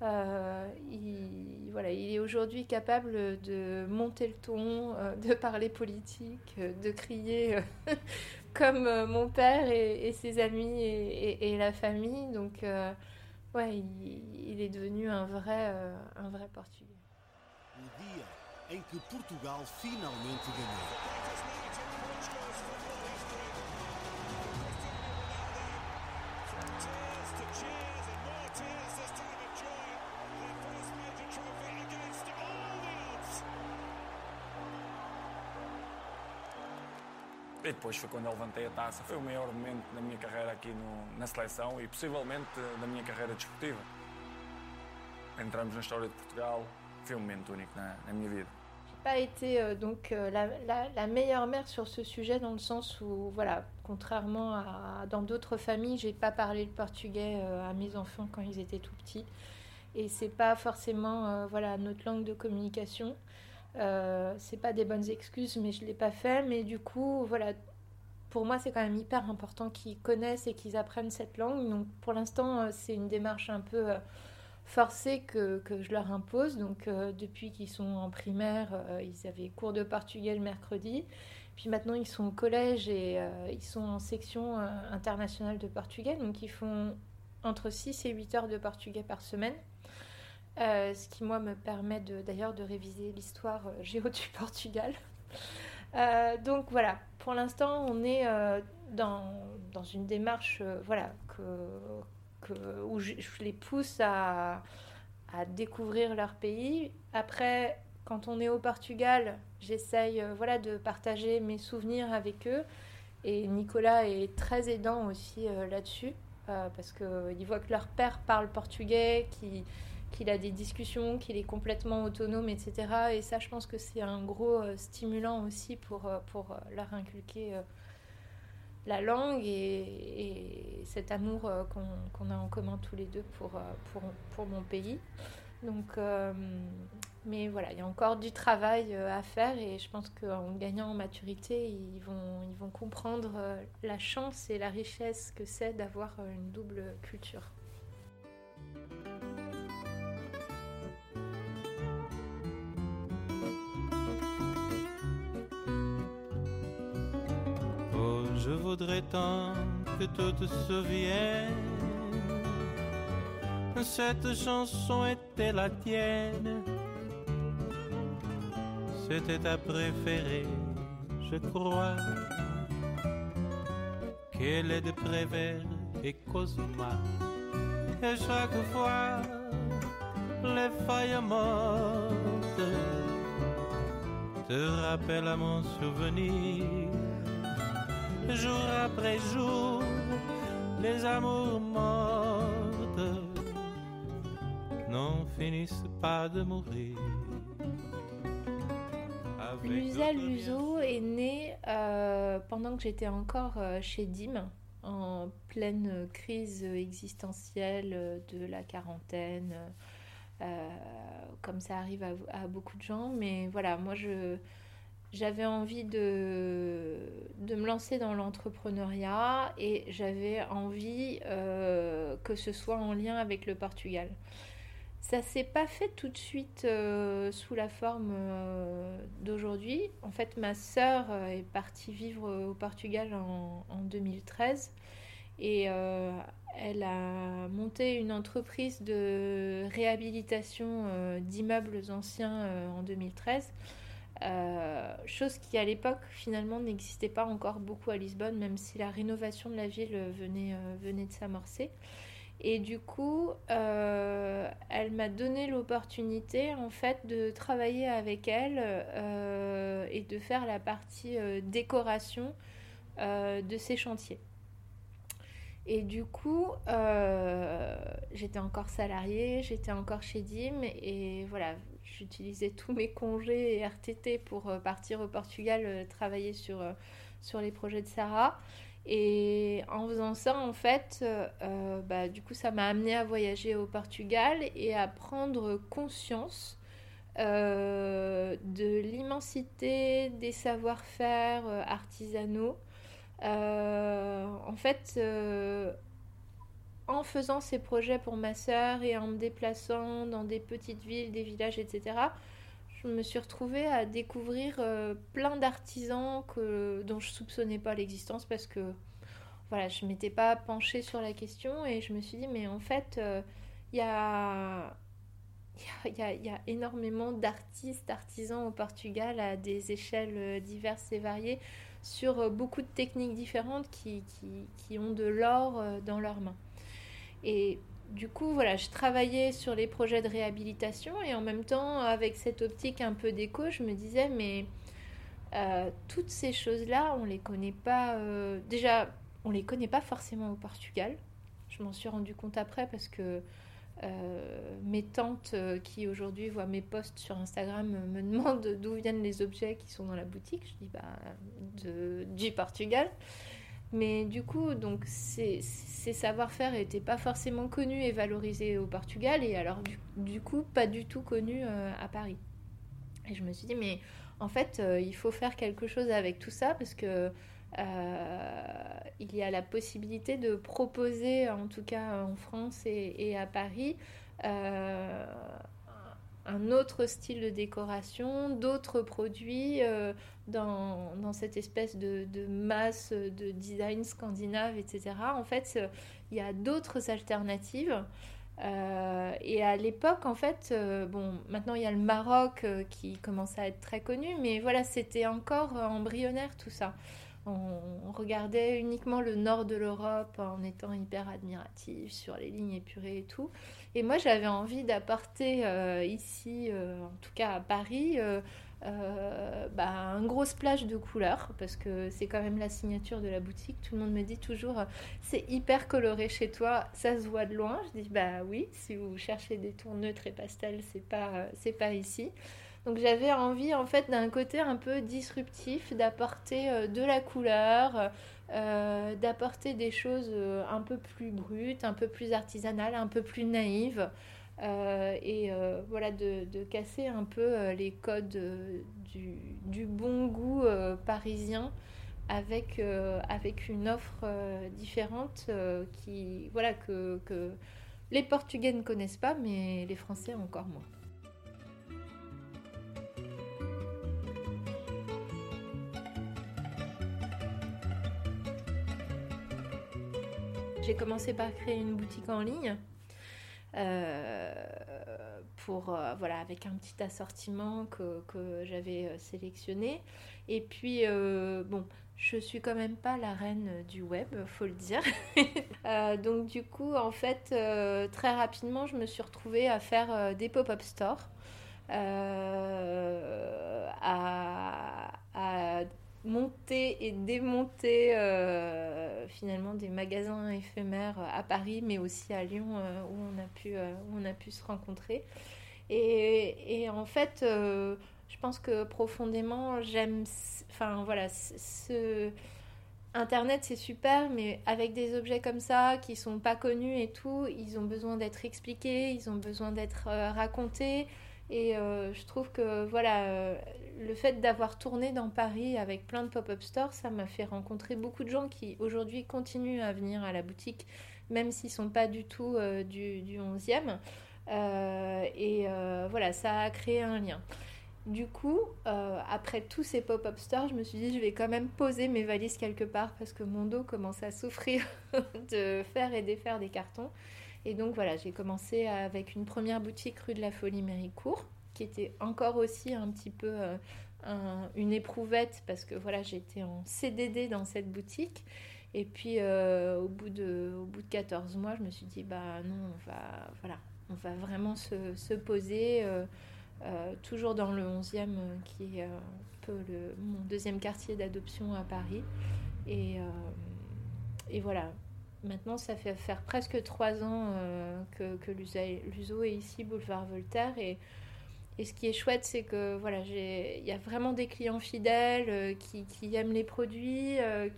Euh, il, voilà, il est aujourd'hui capable de monter le ton, euh, de parler politique, euh, de crier comme mon père et, ses amis et, la famille. Donc, ouais, il, est devenu un vrai, un vrai Portugais. que Portugal E depois foi quando eu levantei a taça. Foi o maior momento da minha carreira aqui no, na seleção e possivelmente da minha carreira desportiva. Entramos na história de Portugal, foi un moment unique dans na minha vida. pas été euh, donc euh, la, la, la, meilleure mère sur ce sujet dans le sens où voilà contrairement à dans d'autres familles j'ai pas parlé le portugais euh, à mes enfants quand ils étaient tout petits et c'est pas forcément euh, voilà notre langue de communication euh, c'est pas des bonnes excuses, mais je l'ai pas fait. Mais du coup, voilà, pour moi, c'est quand même hyper important qu'ils connaissent et qu'ils apprennent cette langue. Donc, pour l'instant, euh, c'est une démarche un peu euh, forcée que, je leur impose. Donc, depuis qu'ils sont en primaire, ils avaient cours de portugais le mercredi. Puis maintenant, ils sont au collège et ils sont en section internationale de portugais. Donc, ils font entre 6 et 8 heures de portugais par semaine. Euh, ce qui moi me permet d'ailleurs de, réviser l'histoire euh, géo du Portugal. Euh, donc voilà, pour l'instant on est dans, une démarche voilà, où je, les pousse à, à, découvrir leur pays. Après, quand on est au Portugal, j'essaye voilà, de partager mes souvenirs avec eux. Et Nicolas est très aidant aussi là-dessus, parce qu'il voit que leur père parle portugais, qui qu'il a des discussions, qu'il est complètement autonome, etc. Et ça, je pense que c'est un gros euh, stimulant aussi pour, euh, pour euh, leur inculquer la langue et, cet amour qu'on a en commun tous les deux pour, pour, pour mon pays. Donc, mais voilà, il y a encore du travail à faire et je pense qu'en gagnant en maturité, ils vont, ils vont comprendre la chance et la richesse que c'est d'avoir une double culture. Je voudrais tant que tout te souvienne. Cette chanson était la tienne. C'était ta préférée, je crois. Qu'elle est de Prévert et Cosma. Et chaque fois, les failles mortes te rappellent à mon souvenir jour après jour, les amours mortes n'en finissent pas de mourir. Lusa Luso est née euh, pendant que j'étais encore euh, chez Dim, en pleine crise existentielle de la quarantaine, euh, comme ça arrive à, beaucoup de gens. Mais voilà, moi je j'avais envie de, de me lancer dans l'entrepreneuriat et j'avais envie euh, que ce soit en lien avec le Portugal. Ça s'est pas fait tout de suite euh, sous la forme euh, d'aujourd'hui. En fait, ma sœur est partie vivre au Portugal en, en 2013 et elle a monté une entreprise de réhabilitation d'immeubles anciens en 2013 euh, chose qui à l'époque finalement n'existait pas encore beaucoup à Lisbonne, même si la rénovation de la ville venait, euh, venait de s'amorcer. Et du coup, euh, elle m'a donné l'opportunité en fait de travailler avec elle et de faire la partie décoration de ces chantiers. Et du coup, j'étais encore salariée, j'étais encore chez DIM et voilà, j'utilisais tous mes congés et RTT pour euh, partir au Portugal euh, travailler sur, euh, sur les projets de Sarah. Et en faisant ça, en fait, bah, du coup, ça m'a amené à voyager au Portugal et à prendre conscience de l'immensité des savoir-faire artisanaux. en fait, en faisant ces projets pour ma sœur et en me déplaçant dans des petites villes, des villages, etc., je me suis retrouvée à découvrir euh, plein d'artisans dont je soupçonnais pas l'existence parce que voilà, je m'étais pas penchée sur la question et je me suis dit, mais en fait, euh, il y a. Énormément d'artistes, artisans au Portugal à des échelles euh, diverses et variées sur beaucoup de techniques différentes qui ont de l'or dans leurs mains. Et du coup, voilà, je travaillais sur les projets de réhabilitation et en même temps, avec cette optique un peu d'éco, je me disais, mais euh, toutes ces choses-là, on les connaît pas. Euh, déjà, on les connaît pas forcément au Portugal. Je m'en suis rendu compte après parce que euh, mes tantes qui aujourd'hui voient mes posts sur Instagram me demandent d'où viennent les objets qui sont dans la boutique. Je dis bah du Portugal. Mais du coup, donc ces, savoir-faire n'étaient pas forcément connus et valorisés au Portugal, et alors du, coup, pas du tout connus euh, à Paris. Et je me suis dit, mais en fait, euh, il faut faire quelque chose avec tout ça, parce que euh, il y a la possibilité de proposer, en tout cas en France et, à Paris, un autre style de décoration, d'autres produits dans, cette espèce de, masse de design scandinave, etc. En fait, il y a d'autres alternatives. Euh, et à l'époque, en fait, euh, bon, maintenant il y a le Maroc qui commence à être très connu, mais voilà, c'était encore embryonnaire tout ça. On, regardait uniquement le nord de l'Europe en étant hyper admiratif sur les lignes épurées et tout. Et moi, j'avais envie d'apporter euh, ici, euh, en tout cas à Paris, euh, bah, un gros splash de couleurs, parce que c'est quand même la signature de la boutique. Tout le monde me dit toujours, c'est hyper coloré chez toi, ça se voit de loin. Je dis, bah oui, si vous cherchez des tons neutres et pastels, c'est pas, c'est pas ici. Donc j'avais envie en fait d'un côté un peu disruptif, d'apporter euh, de la couleur, euh, d'apporter des choses euh, un peu plus brutes, un peu plus artisanales, un peu plus naïves. Et voilà de, casser un peu les codes du, bon goût parisien avec, avec une offre différente qui voilà que les Portugais ne connaissent pas mais les Français encore moins. j'ai commencé par créer une boutique en ligne. Euh, euh, voilà avec un petit assortiment que, j'avais euh, sélectionné. Et puis bon je suis quand même pas la reine du web faut le dire. Donc du coup en fait très rapidement je me suis retrouvée à faire des pop-up stores monter et démonter euh, finalement des magasins éphémères à Paris, mais aussi à Lyon euh, où, on a pu, euh, où on a pu se rencontrer. Et, et en fait, je pense que profondément, j'aime. Enfin voilà, ce. Internet c'est super, mais avec des objets comme ça qui sont pas connus et tout, ils ont besoin d'être expliqués, ils ont besoin d'être racontés. Et je trouve que voilà, le fait d'avoir tourné dans Paris avec plein de pop-up stores, ça m'a fait rencontrer beaucoup de gens qui aujourd'hui continuent à venir à la boutique, même s'ils ne sont pas du tout euh, du, 11e. Euh, et euh, voilà, ça a créé un lien. Du coup, après tous ces pop-up stores, je me suis dit, je vais quand même poser mes valises quelque part parce que mon dos commence à souffrir de faire et défaire des cartons. Et donc voilà, j'ai commencé avec une première boutique rue de la Folie Méricourt qui était encore aussi un petit peu euh, une éprouvette parce que voilà, j'étais en CDD dans cette boutique. Et puis euh, au, bout de, au bout de 14 mois, je me suis dit, bah non, on va, voilà, on va vraiment se, se poser. Euh, toujours dans le 11e, qui est un peu le, mon deuxième quartier d'adoption à Paris. Et, et, voilà, maintenant ça fait faire presque trois ans que, que l'USO est ici, boulevard Voltaire. Et et ce qui est chouette, c'est que voilà, il y a vraiment des clients fidèles euh, qui, aiment les produits. Euh,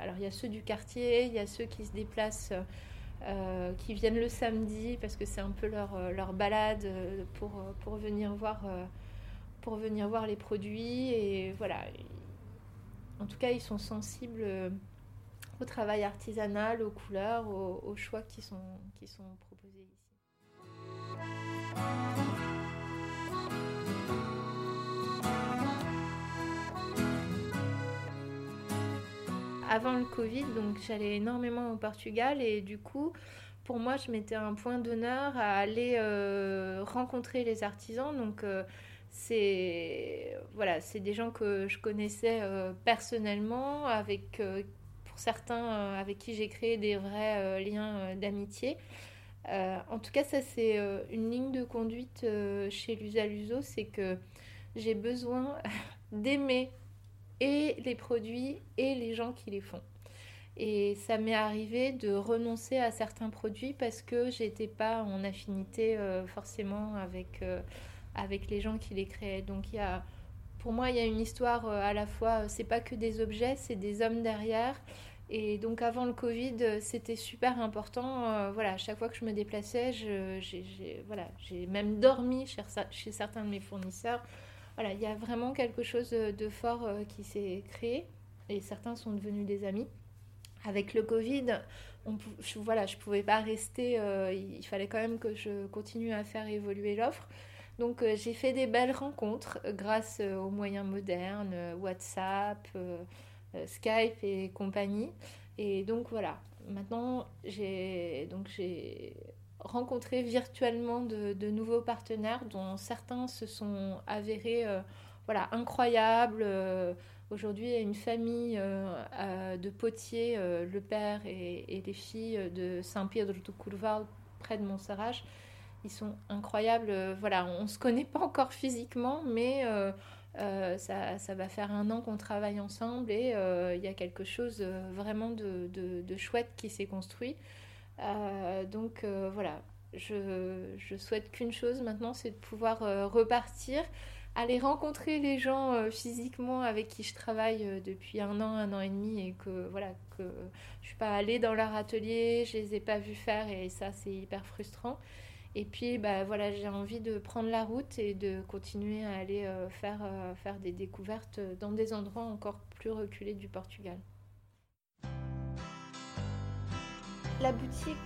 alors il y a ceux du quartier, il y a ceux qui se déplacent, euh, qui viennent le samedi parce que c'est un peu leur, leur balade pour, pour, venir voir, pour venir voir les produits. Et voilà, en tout cas, ils sont sensibles au travail artisanal, aux couleurs, aux, aux choix qui sont, qui sont proposés ici. Avant le Covid, donc j'allais énormément au Portugal et du coup, pour moi, je mettais un point d'honneur à aller euh, rencontrer les artisans. Donc, euh, c'est voilà, c'est des gens que je connaissais euh, personnellement, avec pour certains avec qui j'ai créé des vrais liens d'amitié. en tout cas, ça c'est une ligne de conduite chez Lusa c'est que j'ai besoin d'aimer et les produits et les gens qui les font. Et ça m'est arrivé de renoncer à certains produits parce que j'étais pas en affinité euh, forcément avec, euh, avec les gens qui les créaient. Donc y a, pour moi, il y a une histoire euh, à la fois, c'est pas que des objets, c'est des hommes derrière. Et donc avant le Covid, c'était super important. voilà, chaque fois que je me déplaçais, j'ai voilà, même dormi chez certains de mes fournisseurs voilà, il y a vraiment quelque chose de fort euh, qui s'est créé et certains sont devenus des amis. Avec le Covid, je, voilà, je pouvais pas rester, euh, il fallait quand même que je continue à faire évoluer l'offre. Donc euh, j'ai fait des belles rencontres grâce aux moyens modernes, WhatsApp, Skype et compagnie. Et donc voilà, maintenant j'ai rencontrer virtuellement de, nouveaux partenaires dont certains se sont avérés euh, voilà, incroyables. Euh, aujourd'hui, il y a une famille euh, de potiers, le père et, les filles de Saint-Pedro do Curval, près de Montserrat. Ils sont incroyables. voilà, on ne se connaît pas encore physiquement, mais ça, ça, va faire un an qu'on travaille ensemble et il y a quelque chose vraiment de, de chouette qui s'est construit. Euh, donc euh, voilà, je, souhaite qu'une chose maintenant, c'est de pouvoir euh, repartir, aller rencontrer les gens physiquement avec qui je travaille depuis un an, un an et demi, et que voilà, que je suis pas allée dans leur atelier, je les ai pas vus faire, et ça c'est hyper frustrant. Et puis, bah, voilà, j'ai envie de prendre la route et de continuer à aller faire, faire des découvertes dans des endroits encore plus reculés du Portugal. La boutique,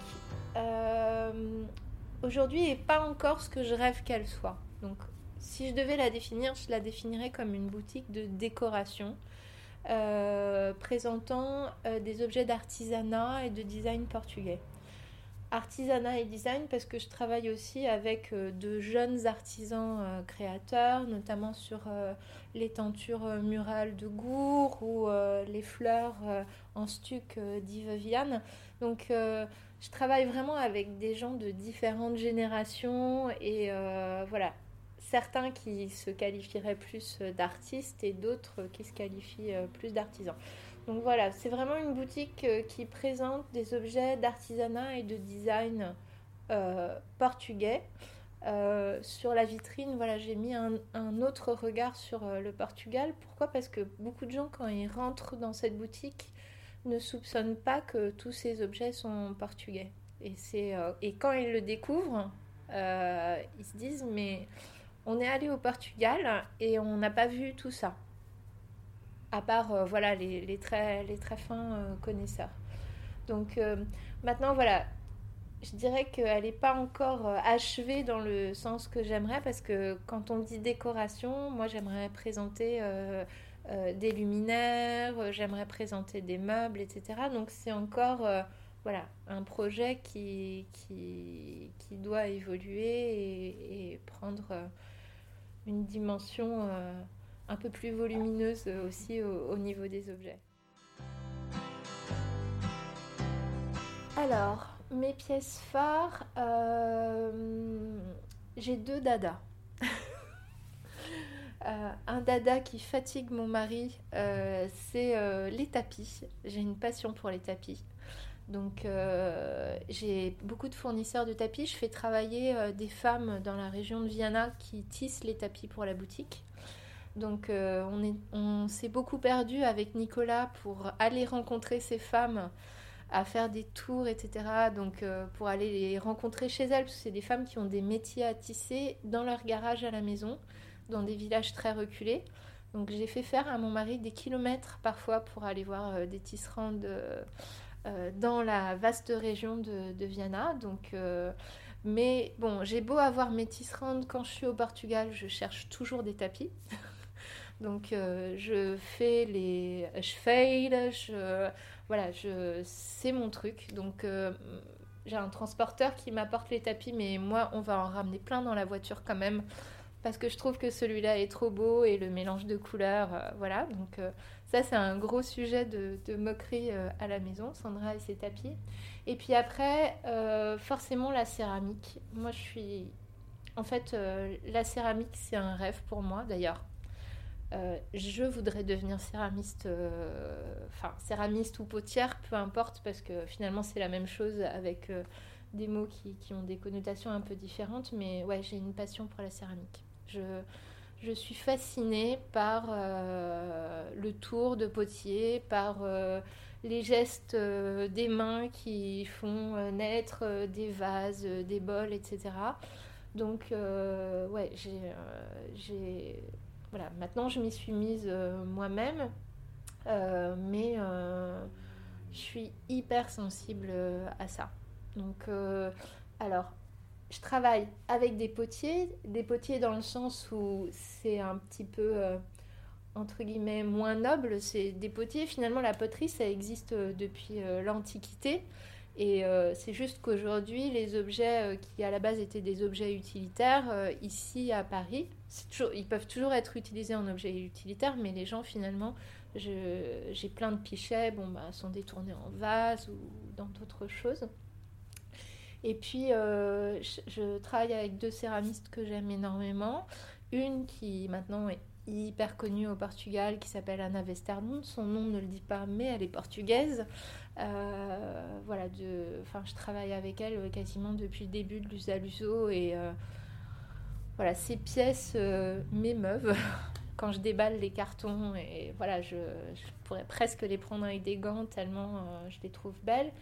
euh, aujourd'hui, n'est pas encore ce que je rêve qu'elle soit. Donc, si je devais la définir, je la définirais comme une boutique de décoration. présentant des objets d'artisanat et de design portugais artisanat et design parce que je travaille aussi avec euh, de jeunes artisans euh, créateurs, notamment sur euh, les tentures murales de Gour ou les fleurs en stuc d'Yves Vianne. Donc je travaille vraiment avec des gens de différentes générations et voilà, certains qui se qualifieraient plus d'artistes et d'autres qui se qualifient plus d'artisans. Donc voilà, c'est vraiment une boutique euh, qui présente des objets d'artisanat et de design euh, portugais. Euh, sur la vitrine, voilà, j'ai mis un, autre regard sur le Portugal. Pourquoi? Parce que beaucoup de gens, quand ils rentrent dans cette boutique, ne soupçonnent pas que tous ces objets sont portugais. Et, et quand ils le découvrent, ils se disent, mais on est allé au Portugal et on n'a pas vu tout ça à part euh, voilà, les, très, les très fins euh, connaisseurs. Donc euh, maintenant, voilà, je dirais qu'elle n'est pas encore achevée dans le sens que j'aimerais, parce que quand on dit décoration, moi j'aimerais présenter des luminaires, j'aimerais présenter des meubles, etc. Donc c'est encore voilà, un projet qui, qui, doit évoluer et prendre une dimension un peu plus volumineuse aussi au, niveau des objets. Alors, mes pièces phares, euh, j'ai deux dadas. Euh, un dada qui fatigue mon mari, euh, c'est les tapis. J'ai une passion pour les tapis. Donc j'ai beaucoup de fournisseurs de tapis. Je fais travailler des femmes dans la région de Viana qui tissent les tapis pour la boutique. Donc euh, on s'est beaucoup perdu avec Nicolas pour aller rencontrer ces femmes, à faire des tours, etc. Donc euh, pour aller les rencontrer chez elles, parce que c'est des femmes qui ont des métiers à tisser dans leur garage à la maison, dans des villages très reculés. Donc j'ai fait faire à mon mari des kilomètres parfois pour aller voir euh, des tisserandes dans la vaste région de, de Viana. Donc mais bon, j'ai beau avoir mes tisserandes quand je suis au Portugal, je cherche toujours des tapis. Donc euh, je fais les, je fail, je, voilà, je, c'est mon truc. Donc euh, j'ai un transporteur qui m'apporte les tapis, mais moi on va en ramener plein dans la voiture quand même parce que je trouve que celui-là est trop beau et le mélange de couleurs, euh, voilà. Donc ça c'est un gros sujet de, de moquerie à la maison, Sandra et ses tapis. Et puis après, forcément la céramique. Moi je suis, en fait, la céramique c'est un rêve pour moi d'ailleurs euh, je voudrais devenir céramiste, euh, enfin céramiste ou potière, peu importe, parce que finalement c'est la même chose avec euh, des mots qui, ont des connotations un peu différentes, mais ouais, j'ai une passion pour la céramique. Je, je suis fascinée par le tour de potier, par les gestes des mains qui font naître des vases, des bols, etc. Donc, ouais, j'ai voilà, maintenant je m'y suis mise euh, moi-même, euh, mais euh, je suis hyper sensible à ça. Donc, alors, je travaille avec des potiers, des potiers dans le sens où c'est un petit peu entre guillemets moins noble, c'est des potiers. Finalement, la poterie, ça existe depuis l'Antiquité. Et c'est juste qu'aujourd'hui, les objets qui à la base étaient des objets utilitaires, ici à Paris, ils peuvent toujours être utilisés en objet utilitaire, mais les gens finalement, j'ai plein de pichets, bon, bah, sont détournés en vase ou dans d'autres choses. Et puis, euh, je, travaille avec deux céramistes que j'aime énormément. Une qui maintenant est hyper connue au Portugal, qui s'appelle Anna Westernund. Son nom ne le dit pas, mais elle est portugaise. Euh, voilà, enfin, je travaille avec elle quasiment depuis le début de l'Usaluso et euh, voilà, ces pièces euh, m'émeuvent quand je déballe les cartons et voilà, je, pourrais presque les prendre avec des gants tellement euh, je les trouve belles.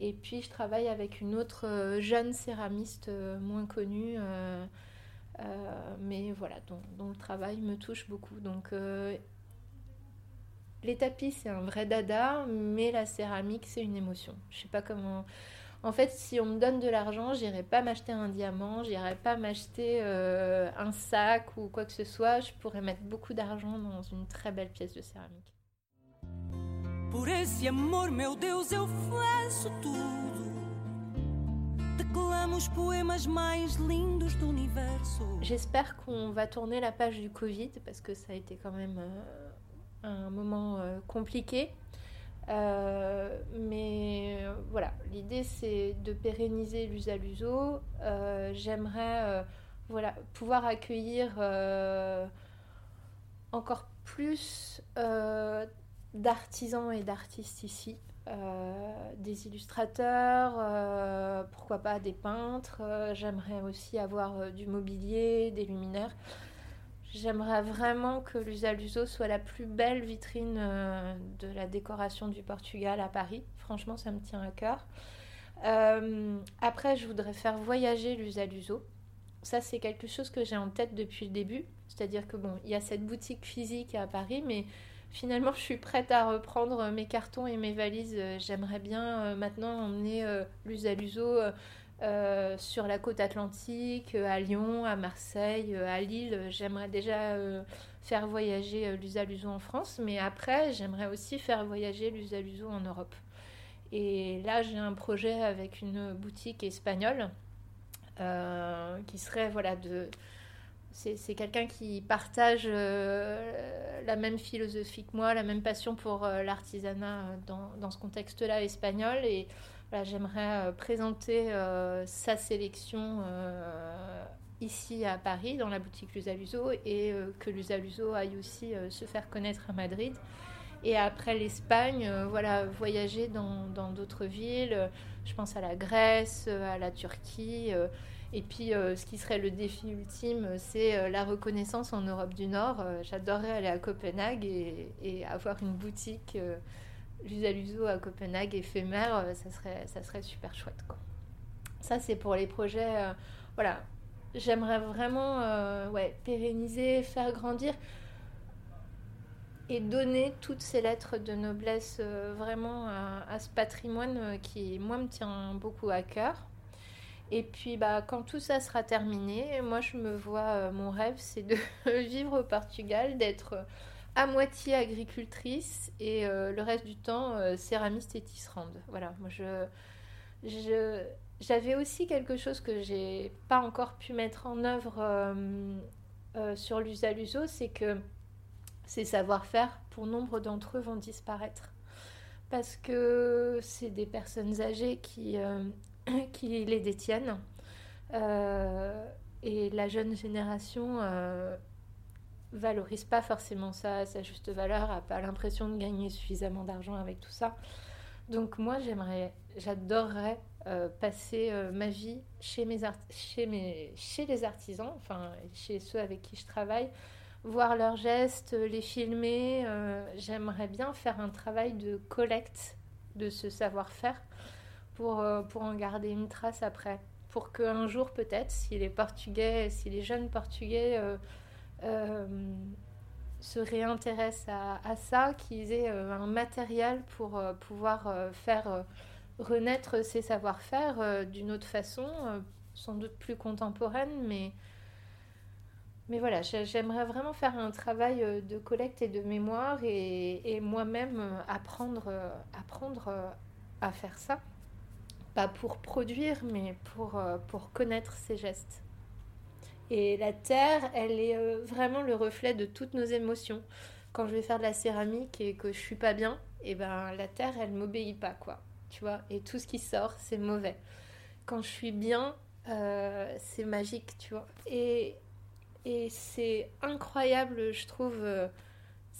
Et puis je travaille avec une autre jeune céramiste moins connue, mais voilà, dont, le travail me touche beaucoup. Donc les tapis, c'est un vrai dada, mais la céramique, c'est une émotion. Je sais pas comment. En fait, si on me donne de l'argent, j'irai pas m'acheter un diamant, j'irai pas m'acheter euh, un sac ou quoi que ce soit. Je pourrais mettre beaucoup d'argent dans une très belle pièce de céramique. Por esse amor, meu. J'espère qu'on va tourner la page du Covid parce que ça a été quand même. Euh, un moment euh, compliqué. Euh, mais voilà, l'idée c'est de pérenniser l'usa l'uso. J'aimerais voilà, pouvoir accueillir encore plus d'artisans et d'artistes ici. Des illustrateurs, pourquoi pas des peintres. J'aimerais aussi avoir du mobilier, des luminaires. J'aimerais vraiment que l'Usaluso soit la plus belle vitrine euh, de la décoration du Portugal à Paris. Franchement, ça me tient à cœur. Euh, après, je voudrais faire voyager l'Usaluso. Ça, c'est quelque chose que j'ai en tête depuis le début. C'est-à-dire que, bon, il y a cette boutique physique à Paris, mais finalement, je suis prête à reprendre mes cartons et mes valises. J'aimerais bien euh, maintenant emmener l'Usaluso euh, sur la côte atlantique, euh, à Lyon, à Marseille, euh, à Lille. J'aimerais déjà faire voyager l'Usaluso en France, mais après, j'aimerais aussi faire voyager l'Usaluso en Europe. Et là, j'ai un projet avec une boutique espagnole qui serait, voilà, de. C'est quelqu'un qui partage la même philosophie que moi, la même passion pour l'artisanat dans, dans, ce contexte-là espagnol. Et J'aimerais euh, présenter euh, sa sélection euh, ici à Paris, dans la boutique Lusaluso, et que Lusaluso aille aussi se faire connaître à Madrid. Et après l'Espagne, voilà, voyager dans d'autres villes. Je pense à la Grèce, à la Turquie. Et puis, ce qui serait le défi ultime, c'est la reconnaissance en Europe du Nord. J'adorerais aller à Copenhague et, avoir une boutique l'uso à Copenhague éphémère, euh, ça serait, ça serait super chouette. Quoi. Ça, c'est pour les projets. Euh, voilà, j'aimerais vraiment euh, pérenniser, faire grandir et donner toutes ces lettres de noblesse vraiment à, ce patrimoine qui, moi, me tient beaucoup à cœur. Et puis, bah, quand tout ça sera terminé, moi, je me vois, mon rêve, c'est de vivre au Portugal, d'être à moitié agricultrice et euh, le reste du temps euh, céramiste et tisserande. Voilà, moi je, j'avais aussi quelque chose que j'ai pas encore pu mettre en œuvre euh, sur l'usaluso, c'est que ces savoir-faire, pour nombre d'entre eux, vont disparaître. Parce que c'est des personnes âgées qui, qui les détiennent. et la jeune génération valorise pas forcément ça sa juste valeur, a pas l'impression de gagner suffisamment d'argent avec tout ça. Donc moi j'aimerais, j'adorerais euh, passer euh, ma vie chez, mes chez, mes, chez les artisans, enfin chez ceux avec qui je travaille, voir leurs gestes, les filmer. Euh, j'aimerais bien faire un travail de collecte de ce savoir-faire pour, pour en garder une trace après. Pour qu'un jour peut-être, si les Portugais, si les jeunes Portugais euh, se réintéressent à, ça, qu'ils aient euh, un matériel pour euh, pouvoir faire renaître ces savoir-faire d'une autre façon, sans doute plus contemporaine, mais, mais voilà, j'aimerais vraiment faire un travail de collecte et de mémoire et, moi-même apprendre, apprendre à faire ça. Pas pour produire, mais pour, pour connaître ces gestes. Et la terre, elle est euh, vraiment le reflet de toutes nos émotions. Quand je vais faire de la céramique et que je suis pas bien, et eh ben la terre, elle m'obéit pas, quoi. Tu vois? Et tout ce qui sort, c'est mauvais. Quand je suis bien, euh, c'est magique, tu vois. Et, et c'est incroyable, je trouve, euh,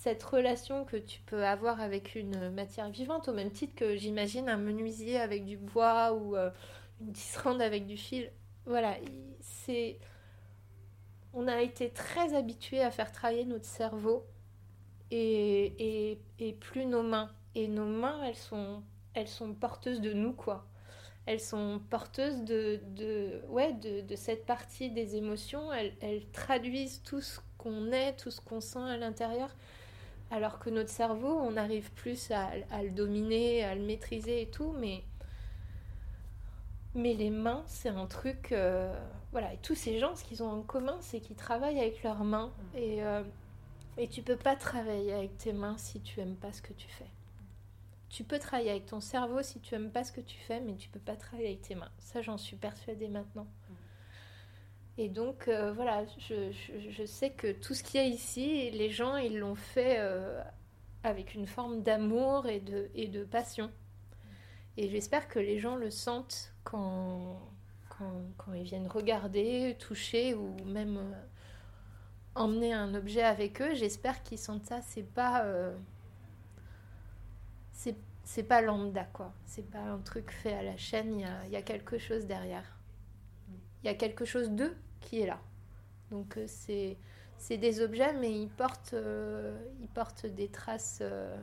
cette relation que tu peux avoir avec une matière vivante, au même titre que j'imagine un menuisier avec du bois ou une tisserande avec du fil. Voilà, c'est on a été très habitué à faire travailler notre cerveau et, et, plus nos mains. Et nos mains, elles sont, elles sont porteuses de nous, quoi. Elles sont porteuses de, de ouais, de, de, cette partie des émotions. Elles traduisent tout ce qu'on est, tout ce qu'on sent à l'intérieur. Alors que notre cerveau, on arrive plus à, à, le dominer, à le maîtriser et tout, mais, mais les mains, c'est un truc. Euh, voilà, et tous ces gens, ce qu'ils ont en commun, c'est qu'ils travaillent avec leurs mains. Et, euh, et tu peux pas travailler avec tes mains si tu aimes pas ce que tu fais. Tu peux travailler avec ton cerveau si tu aimes pas ce que tu fais, mais tu peux pas travailler avec tes mains. Ça, j'en suis persuadée maintenant. Et donc, euh, voilà, je, sais que tout ce qu'il y a ici, les gens, ils l'ont fait euh, avec une forme d'amour et de, passion. Et j'espère que les gens le sentent quand, ils viennent regarder, toucher ou même euh, emmener un objet avec eux. J'espère qu'ils sentent ça. C'est pas. C'est pas lambda, quoi. C'est pas un truc fait à la chaîne. Il y a quelque chose derrière. Il y a quelque chose d'eux qui est là. Donc euh, c'est des objets, mais ils portent, euh, ils portent des traces euh,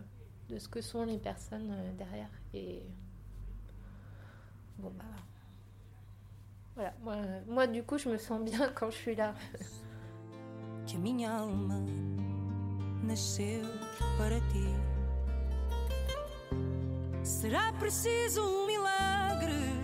de ce que sont les personnes derrière. Et bon bah voilà, moi, moi du coup je me sens bien quand je suis là. Que minha alma nasceu para ti. Será preciso um milagre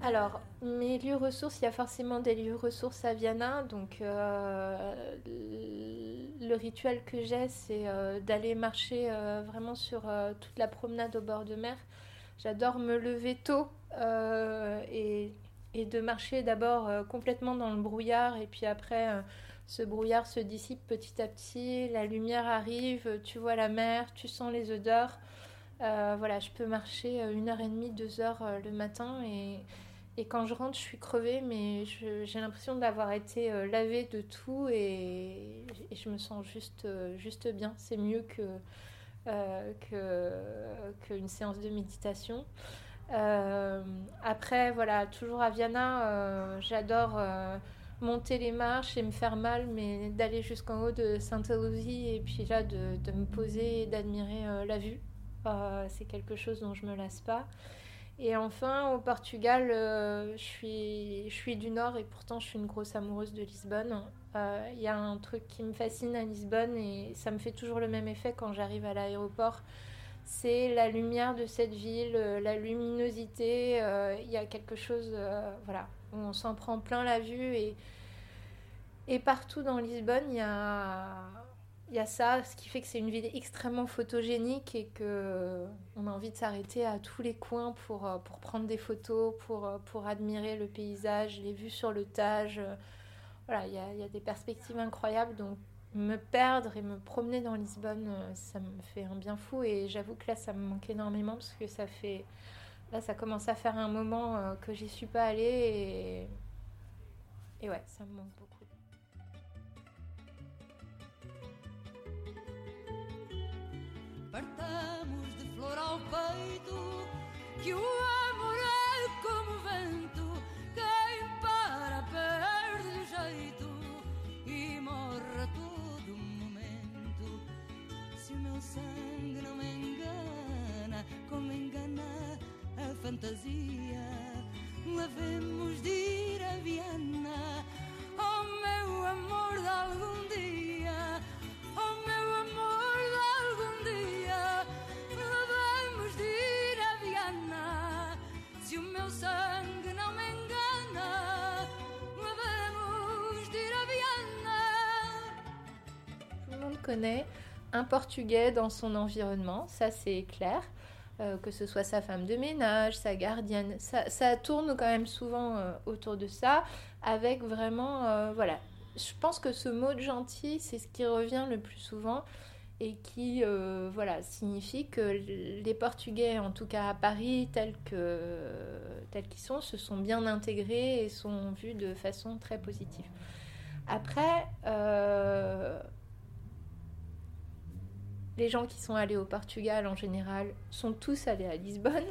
Alors, mes lieux ressources, il y a forcément des lieux ressources à Viana. Donc, euh, le rituel que j'ai, c'est euh, d'aller marcher euh, vraiment sur toute la promenade au bord de mer. J'adore me lever tôt et, et, de marcher d'abord complètement dans le brouillard et puis après ce brouillard se dissipe petit à petit, la lumière arrive, tu vois la mer, tu sens les odeurs. Euh, voilà, je peux marcher une heure et demie, deux heures euh, le matin et, quand je rentre, je suis crevée, mais j'ai l'impression d'avoir été euh, lavée de tout et, je me sens juste, juste bien. C'est mieux que qu'une séance de méditation. Euh, après, voilà, toujours à Viana, euh, j'adore euh, monter les marches et me faire mal, mais d'aller jusqu'en haut de Sainte-Héloïse et puis là de, me poser et d'admirer la vue. c'est quelque chose dont je me lasse pas. Et enfin, au Portugal, je suis du Nord et pourtant je suis une grosse amoureuse de Lisbonne. Il y a un truc qui me fascine à Lisbonne et ça me fait toujours le même effet quand j'arrive à l'aéroport c'est la lumière de cette ville, euh, la luminosité. Euh, il y a quelque chose, euh, voilà, où on s'en prend plein la vue et, et partout dans Lisbonne, il y a, il y a ça, ce qui fait que c'est une ville extrêmement photogénique et que on a envie de s'arrêter à tous les coins pour, pour prendre des photos, pour, pour admirer le paysage, les vues sur le Tage. Voilà, il y a, il y a des perspectives incroyables. Donc me perdre et me promener dans Lisbonne, ça me fait un bien fou. Et j'avoue que là, ça me manque énormément parce que ça fait. Là, ça commence à faire un moment euh, que j'y suis pas allée. Et... et ouais, ça me manque beaucoup. De peito, que Se o meu sangue não me engana, como engana a fantasia, lavemos de ir a Viana. Oh meu amor de algum dia, oh meu amor de algum dia, lavemos de ir a Viana. Se o meu sangue não me engana, lavemos de ir a Viana. Tout le monde connaît un Portugais dans son environnement, ça c'est clair. Euh, que ce soit sa femme de ménage, sa gardienne, ça, tourne quand même souvent euh, autour de ça, avec vraiment, euh, voilà. Je pense que ce mot de gentil, c'est ce qui revient le plus souvent et qui, voilà, signifie que les Portugais, en tout cas à Paris, tels tels qu'ils sont, se sont bien intégrés et sont vus de façon très positive. Après. Les gens qui sont allés au Portugal en général sont tous allés à Lisbonne,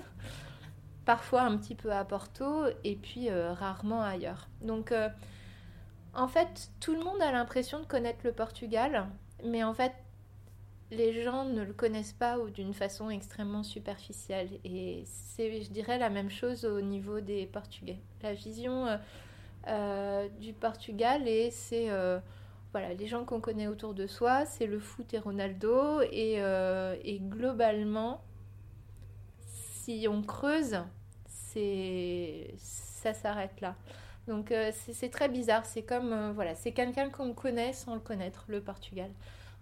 parfois un petit peu à Porto et puis euh, rarement ailleurs. Donc euh, en fait, tout le monde a l'impression de connaître le Portugal, mais en fait, les gens ne le connaissent pas ou d'une façon extrêmement superficielle. Et c'est, je dirais, la même chose au niveau des Portugais. La vision euh, du Portugal, et c'est voilà, les gens qu'on connaît autour de soi, c'est le foot et Ronaldo. Et, et globalement, si on creuse, ça s'arrête là. Donc c'est, très bizarre. C'est comme voilà, c'est quelqu'un qu'on connaît sans le connaître, le Portugal.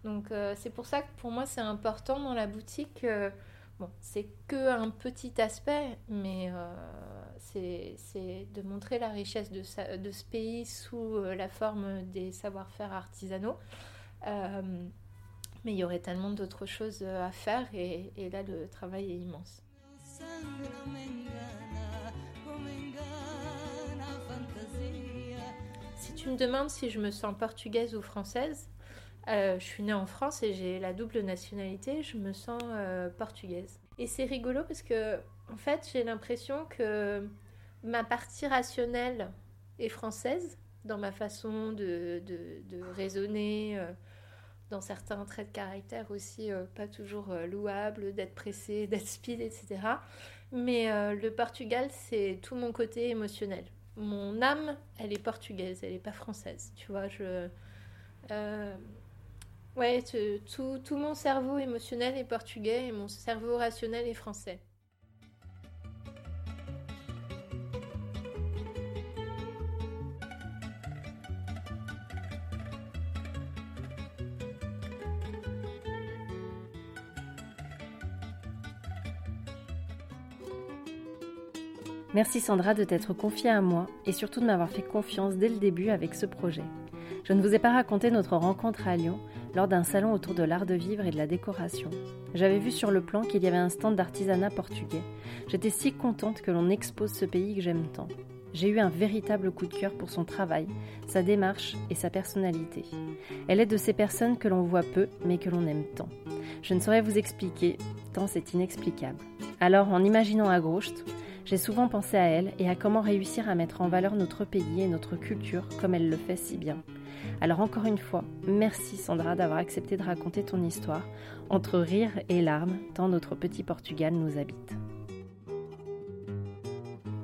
Donc euh, c'est pour ça que pour moi c'est important dans la boutique. Euh, bon, c'est que un petit aspect, mais euh, c'est de montrer la richesse de, ce pays sous la forme des savoir-faire artisanaux. mais il y aurait tellement d'autres choses à faire et, là le travail est immense. Si tu me demandes si je me sens portugaise ou française, euh, je suis née en France et j'ai la double nationalité, je me sens euh, portugaise. Et c'est rigolo parce que, en fait, j'ai l'impression que ma partie rationnelle est française dans ma façon de, raisonner, euh, dans certains traits de caractère aussi pas toujours louables, d'être pressé, d'être speed, etc. Mais le Portugal, c'est tout mon côté émotionnel. Mon âme, elle est portugaise, elle n'est pas française. Tu vois, je. Ouais, tout, mon cerveau émotionnel est portugais et mon cerveau rationnel est français. Merci Sandra de t'être confiée à moi et surtout de m'avoir fait confiance dès le début avec ce projet. Je ne vous ai pas raconté notre rencontre à Lyon, lors d'un salon autour de l'art de vivre et de la décoration. J'avais vu sur le plan qu'il y avait un stand d'artisanat portugais. J'étais si contente que l'on expose ce pays que j'aime tant. J'ai eu un véritable coup de cœur pour son travail, sa démarche et sa personnalité. Elle est de ces personnes que l'on voit peu mais que l'on aime tant. Je ne saurais vous expliquer, tant c'est inexplicable. Alors, en imaginant à j'ai souvent pensé à elle et à comment réussir à mettre en valeur notre pays et notre culture comme elle le fait si bien. Alors encore une fois, merci Sandra d'avoir accepté de raconter ton histoire, entre rire et larmes, tant notre petit Portugal nous habite.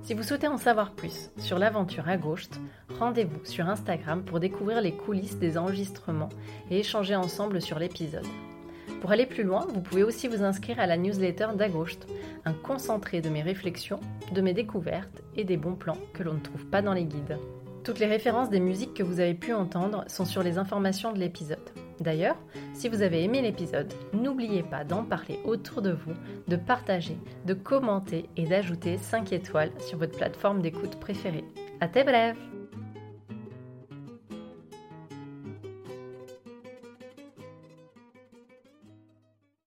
Si vous souhaitez en savoir plus sur l'aventure à gauche, rendez-vous sur Instagram pour découvrir les coulisses des enregistrements et échanger ensemble sur l'épisode. Pour aller plus loin, vous pouvez aussi vous inscrire à la newsletter d'Agost, un concentré de mes réflexions, de mes découvertes et des bons plans que l'on ne trouve pas dans les guides. Toutes les références des musiques que vous avez pu entendre sont sur les informations de l'épisode. D'ailleurs, si vous avez aimé l'épisode, n'oubliez pas d'en parler autour de vous, de partager, de commenter et d'ajouter 5 étoiles sur votre plateforme d'écoute préférée. À tes brèves